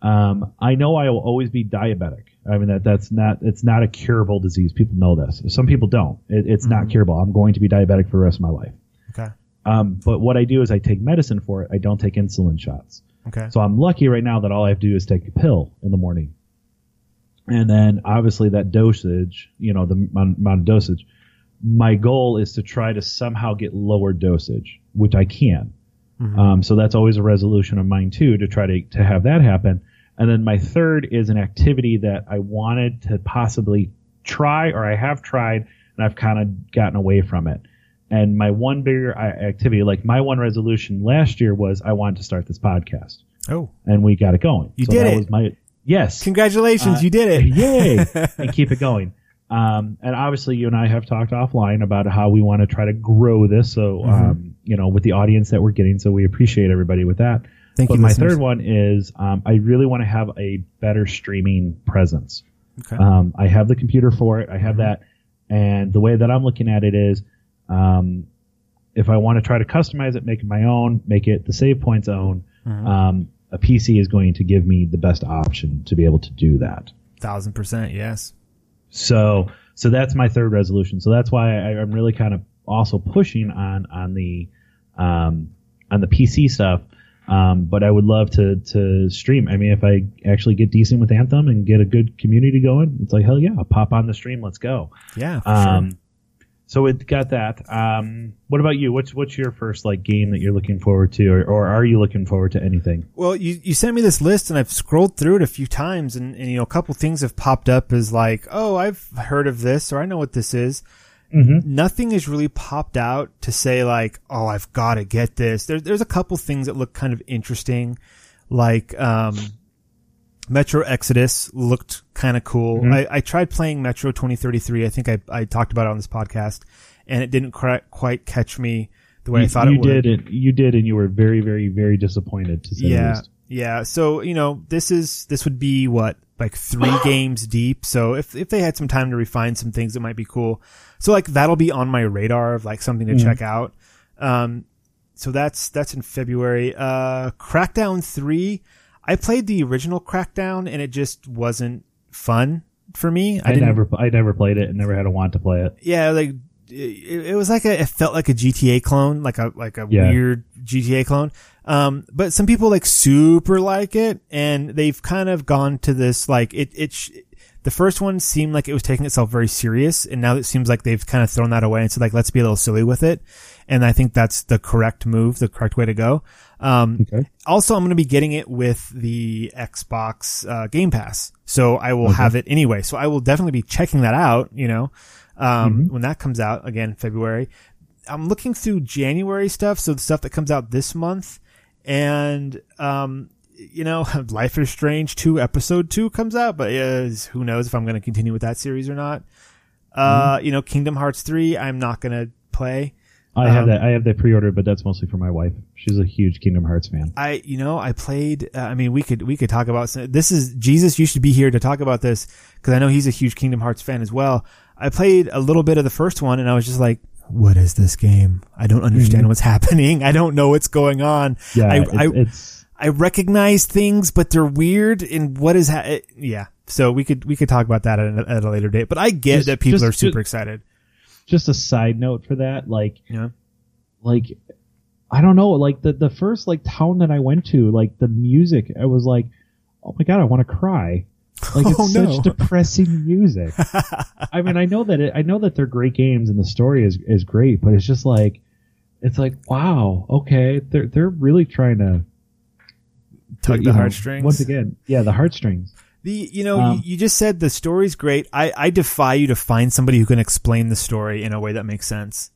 um, I know I will always be diabetic. I mean that that's not it's not a curable disease. People know this. Some people don't. It, it's mm-hmm. not curable. I'm going to be diabetic for the rest of my life. Okay. Um, but what I do is I take medicine for it. I don't take insulin shots. Okay. So I'm lucky right now that all I have to do is take a pill in the morning, and then obviously that dosage, you know, the amount of dosage. My goal is to try to somehow get lower dosage, which I can. Mm-hmm. Um, so that's always a resolution of mine too, to try to to have that happen. And then my third is an activity that I wanted to possibly try or I have tried and I've kind of gotten away from it. And my one bigger uh, activity, like my one resolution last year was I wanted to start this podcast. Oh. And we got it going. You so did that it. Was my, yes. Congratulations. Uh, you did it. Yay. and keep it going. Um, and obviously you and I have talked offline about how we want to try to grow this. So, mm-hmm. um, you know, with the audience that we're getting. So we appreciate everybody with that. Thank but you. my listeners. third one is um, I really want to have a better streaming presence. Okay. Um, I have the computer for it. I have that, and the way that I'm looking at it is, um, if I want to try to customize it, make it my own, make it the save points own, Mhm. um, a PC is going to give me the best option to be able to do that. Thousand percent. Yes. So, so that's my third resolution. So that's why I, I'm really kind of also pushing on on the um, on the PC stuff. Um, but I would love to to stream. I mean, if I actually get decent with Anthem and get a good community going, it's like hell yeah, I'll pop on the stream. Let's go. Yeah. For Um, sure. So it got that. Um, what about you? What's what's your first like game that you're looking forward to, or, or are you looking forward to anything? Well, you, you sent me this list and I've scrolled through it a few times and, and, you know, a couple things have popped up as like, oh, I've heard of this or I know what this is. Mm-hmm. Nothing has really popped out to say like, oh, I've got to get this. There, there's a couple things that look kind of interesting, like, um, Metro Exodus looked kind of cool. Mhm. I, I tried playing Metro 2033. I think I, I talked about it on this podcast and it didn't cri- quite catch me the way you, I thought you it would. did it. You did, and you were very, very, very disappointed to say the yeah least. yeah so you know this is this would be what like three games deep so if if they had some time to refine some things it might be cool so like that'll be on my radar of like something to Mhm. check out um so that's that's in february uh crackdown 3 i played the original crackdown and it just wasn't fun for me I, didn't- never, I never played it, and never had a want to play it. yeah, like it, it was like a, it felt like a GTA clone, like a like a Yeah. weird GTA clone. Um, but some people like super like it, and they've kind of gone to this like it. It sh- the first one seemed like it was taking itself very serious, and now it seems like they've kind of thrown that away and said like let's be a little silly with it. And I think that's the correct move, the correct way to go. Um, Okay. also, I'm going to be getting it with the Xbox uh, Game Pass, so I will Okay. have it anyway. So I will definitely be checking that out. You know, um, Mhm. when that comes out again, February. I'm looking through January stuff, so the stuff that comes out this month, and um, you know, Life is Strange two episode two comes out, but uh, who knows if I'm going to continue with that series or not. Uh, you know, Kingdom Hearts three, I'm not going to play. I have Um, that. I have that pre-ordered, but that's mostly for my wife. She's a huge Kingdom Hearts fan. I, you know, I played. Uh, I mean, we could we could talk about this. Is Jesus? You should be here to talk about this because I know he's a huge Kingdom Hearts fan as well. I played a little bit of the first one, and I was just like, "What is this game? I don't understand Mhm. what's happening. I don't know what's going on. Yeah, I, it's, I it's I recognize things, but they're weird. And what is ha- it, yeah? So we could we could talk about that at a, at a later date. But I get Just- that people just- are super just- excited. Just a side note for that. Like, know? like I don't know. Like the the first like town that I went to, like the music, I was like, oh my god, I want to cry. Like oh, it's Oh, no. such depressing music. I mean, I know that it, I know that they're great games and the story is is great, but it's just like, it's like wow, okay, they're they're really trying to Tug you the know, heartstrings. once again. Yeah, the heartstrings. The you know Um, you, you just said the story's great. I I defy you to find somebody who can explain the story in a way that makes sense.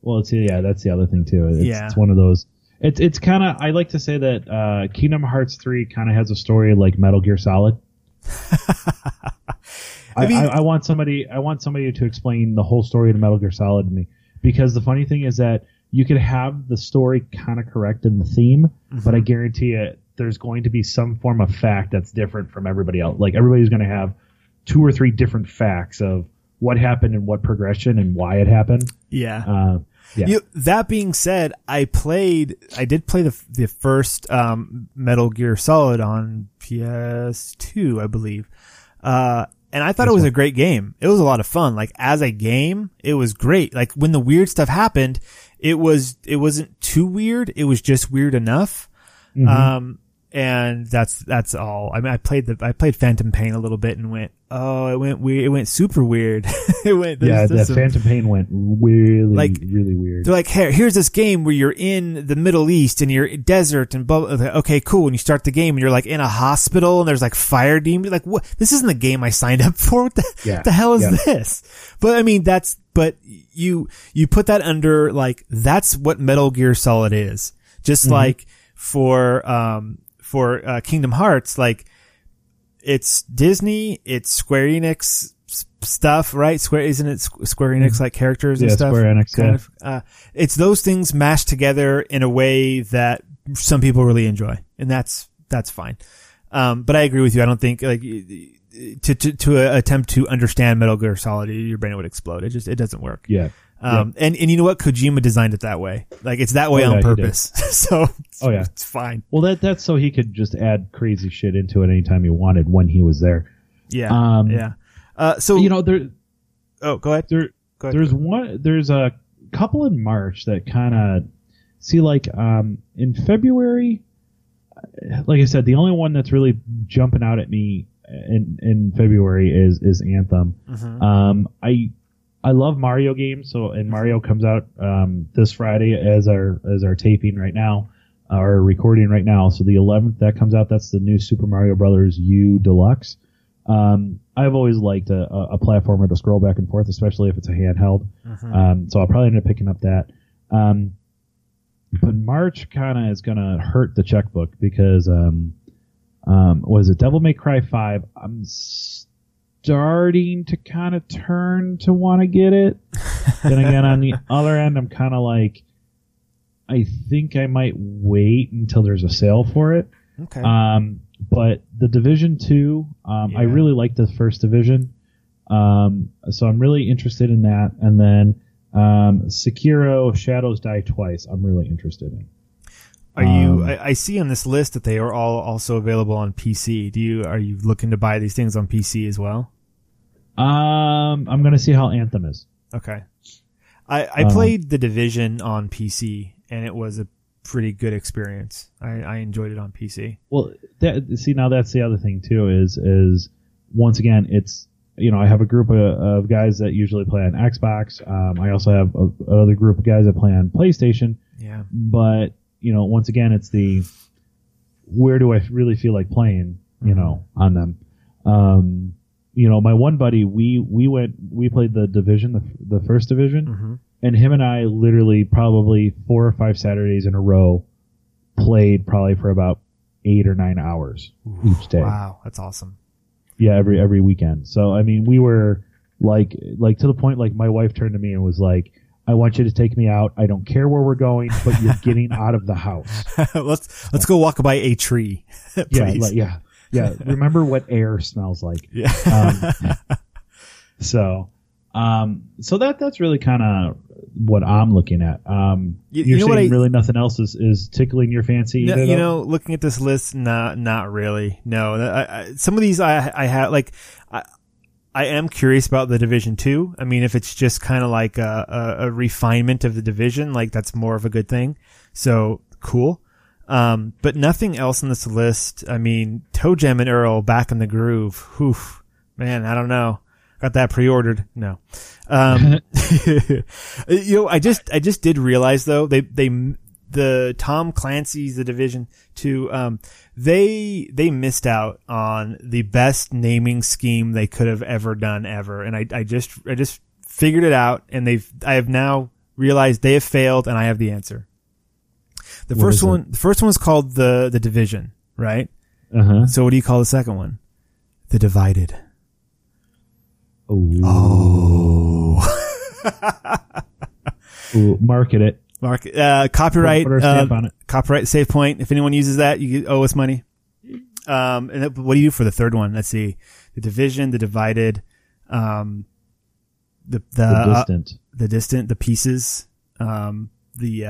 Well, it's yeah, that's the other thing too. It's, Yeah. it's one of those. It's it's kind of I like to say that uh, Kingdom Hearts three kind of has a story like Metal Gear Solid. I, mean- I, I want somebody I want somebody to explain the whole story of Metal Gear Solid to me because the funny thing is that you could have the story kind of correct in the theme, but I guarantee it there's going to be some form of fact that's different from everybody else. Like everybody's going to have two or three different facts of what happened and what progression and why it happened. Yeah. Uh, yeah. You, that being said, I played, I did play the the first um, Metal Gear Solid on PS2, I believe, uh, and I thought This it was one. a great game. It was a lot of fun. Like as a game, it was great. Like when the weird stuff happened, it was it wasn't too weird. It was just weird enough. Mhm. Um, and that's that's all. I mean, I played the I played Phantom Pain a little bit and went, oh, it went weird. It went super weird. it went. This is, yeah, that some- Phantom Pain went really, Like, really weird. they're like, here, here's this game where you're in the Middle East and you're desert and blah, blah, blah. Okay, cool. And you start the game and you're like in a hospital and there's like fire demons. Like, what? This isn't the game I signed up for. What the, Yeah, the hell is yeah. this? But I mean, that's, but you, you put that under like, that's what Metal Gear Solid is. Just Mm-hmm. like for, um, for, uh, Kingdom Hearts, like, it's Disney, it's Square Enix stuff, right? Square, isn't it Square Enix like characters and Yeah, stuff? Square Enix, kind yeah. of. Uh, it's those things mashed together in a way that some people really enjoy, and that's that's fine. Um, but I agree with you. I don't think like to to to attempt to understand Metal Gear Solid, your brain would explode. It just it doesn't work. Yeah. Um, and, and you know what? Kojima designed it that way. Like it's that way Oh, on yeah, he purpose. so it's, Oh, yeah. it's fine. Well, that that's so he could just add crazy shit into it anytime he wanted when he was there. Yeah. Um, yeah. Uh, so, You know, there oh, go ahead. there Go ahead. there's one there's a couple in March that kind of see like um in February like I said the only one that's really jumping out at me in in February is is Anthem. Mhm. Um I I love Mario games so and Mario comes out um this Friday as our as our taping right now our recording right now so the 11th that comes out that's the new Super Mario Brothers U Deluxe. Um, I've always liked a, a platformer to scroll back and forth, especially if it's a handheld. Mhm. Um, so I'll probably end up picking up that. Um, but March kind of is going to hurt the checkbook because, um, um, was it Devil May Cry 5? I'm starting to kind of turn to want to get it. then again, on the other end, I'm kind of like, I think I might wait until there's a sale for it. okay. Um, but the Division Two, um, I really like the first Division, um, so I'm really interested in that. And then um, Sekiro: Shadows Die Twice, I'm really interested in. Are you? Um, I, I see on this list that they are all also available on PC. Do you? Are you looking to buy these things on PC as well? Um, I'm gonna see how Anthem is. Okay. I I Um, played the Division on PC and it was a pretty good experience. I, I enjoyed it on PC. Well, that, see now that's the other thing too is is once again it's you know I have a group of, of guys that usually play on Xbox. Um, I also have a, another group of guys that play on PlayStation. Yeah. but you know once again it's the where do i really feel like playing you know on them um you know my one buddy we we went we played the division the, the first division Mm-hmm. and him and i literally probably four or five saturdays in a row played probably for about eight or nine hours each day Wow, that's awesome. yeah every every weekend so i mean we were like like to the point like my wife turned to me and was like i want you to take me out i don't care where we're going but you're getting out of the house let's let's go walk by a tree. yeah please. like, yeah yeah remember what air smells like Yeah. um, so um so that that's really kind of what i'm looking at um You- you're you know saying I- really nothing else is, is tickling your fancy No, you know, looking at this list, not not really. No, I, I, some of these I I have like I I am curious about the Division Two. I mean, if it's just kind of like a, a, a refinement of the division, like that's more of a good thing. So cool. Um, but nothing else on this list. I mean, ToeJam and Earl back in the groove. Whew, man, I don't know. Got that pre-ordered. No. Um, you know, I just, I just did realize though, they, they, the Tom Clancy's, the Division Two, um, they, they missed out on the best naming scheme they could have ever done ever. And I, I just, I just figured it out and they've, I have now realized they have failed and I have the answer. The What first is it? one, the first one was called the, the Division, right? uh-huh So what do you call the second one? The Divided. oh Ooh, market it Mark, uh, copyright, Put our stamp on it. copyright save point. If anyone uses that, you owe us money. Um, and what do you do for the third one? Let's see, the division, the divided, um, the the the uh, distant the distant, the pieces, um, the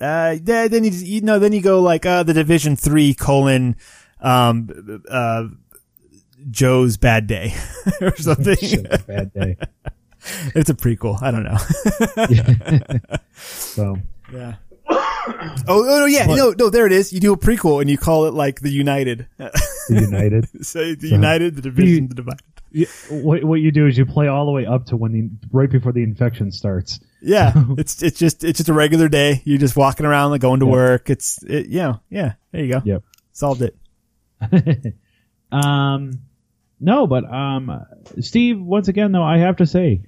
uh, then you, you know, then you go like uh, the division three colon, um, uh, Joe's bad day or something. bad day it's a prequel. I don't know. so Yeah. oh, oh no, yeah, What? no, no, there it is. You do a prequel and you call it like the United. the united Say the So- United, the Division, You- the Divided. Yeah, what what you do is you play all the way up to when the right before the infection starts. Yeah, it's it's just it's just a regular day. You're just walking around, like going to Yep. work. It's it, yeah, yeah. There you go. Yep. Solved it. um, no, but um, Steve, once again though, I have to say,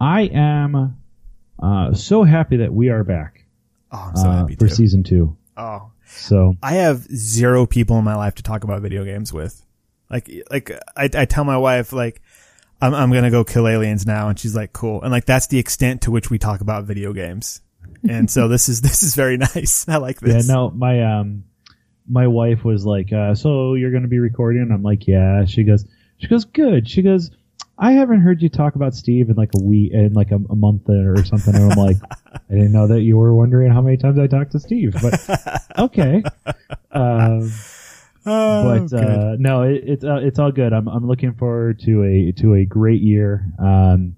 I am uh, so happy that we are back Oh, I'm so uh, happy for too. season two. oh, So I have zero people in my life to talk about video games with. Like, like I, I tell my wife, like, I'm, I'm gonna go kill aliens now. And she's like, cool. And like, that's the extent to which we talk about video games. And so this is, this is very nice. I like this. Yeah, no, my um, my wife was like, uh, "So you're going to be recording?" And I'm like, "Yeah." She goes, "She goes, good." She goes, "I haven't heard you talk about Steve in like a week, in like a, a month or something." And I'm like, "I didn't know that you were wondering how many times I talked to Steve." But okay, um, Oh, but uh, no, it, it's uh, it's all good. I'm I'm looking forward to a to a great year. Um,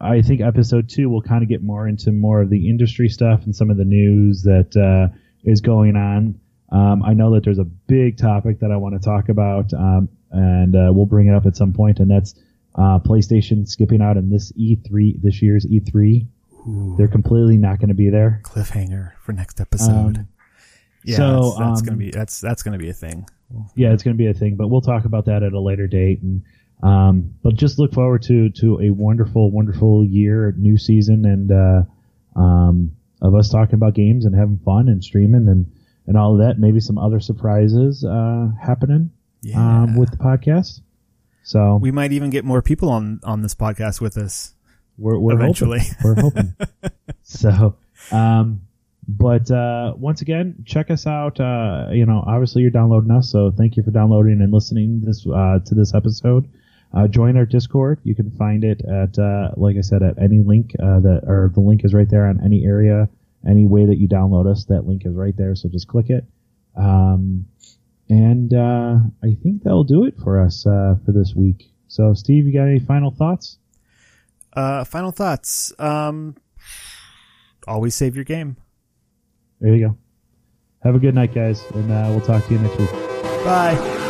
I think episode two will kind of get more into more of the industry stuff and some of the news that uh, is going on. Um, I know that there's a big topic that I want to talk about, um, and uh, we'll bring it up at some point, and that's uh, PlayStation skipping out in this E3 this year's E3. Ooh, They're completely not going to be there. cliffhanger for next episode. Um, yeah, so, that's, that's um, gonna be that's that's gonna be a thing. yeah, it's going to be a thing, but we'll talk about that at a later date. And um, but just look forward to to a wonderful, wonderful year, new season, and uh, um, of us talking about games and having fun and streaming and and all of that. Maybe some other surprises uh, happening Yeah, um, with the podcast. So we might even get more people on on this podcast with us. we're, we're eventually. hoping. we're hoping. so, um, but uh, once again, check us out. Uh, you know, obviously you're downloading us, so thank you for downloading and listening this uh, to this episode. Uh, join our Discord. You can find it at, uh, like I said, at any link uh, that, or the link is right there on any area, any way that you download us. That link is right there, so just click it. Um, and I think that'll do it for us for this week. So, Steve, you got any final thoughts? Final thoughts. Um, always save your game. There you go. Have a good night, guys, and uh, we'll talk to you next week. Bye.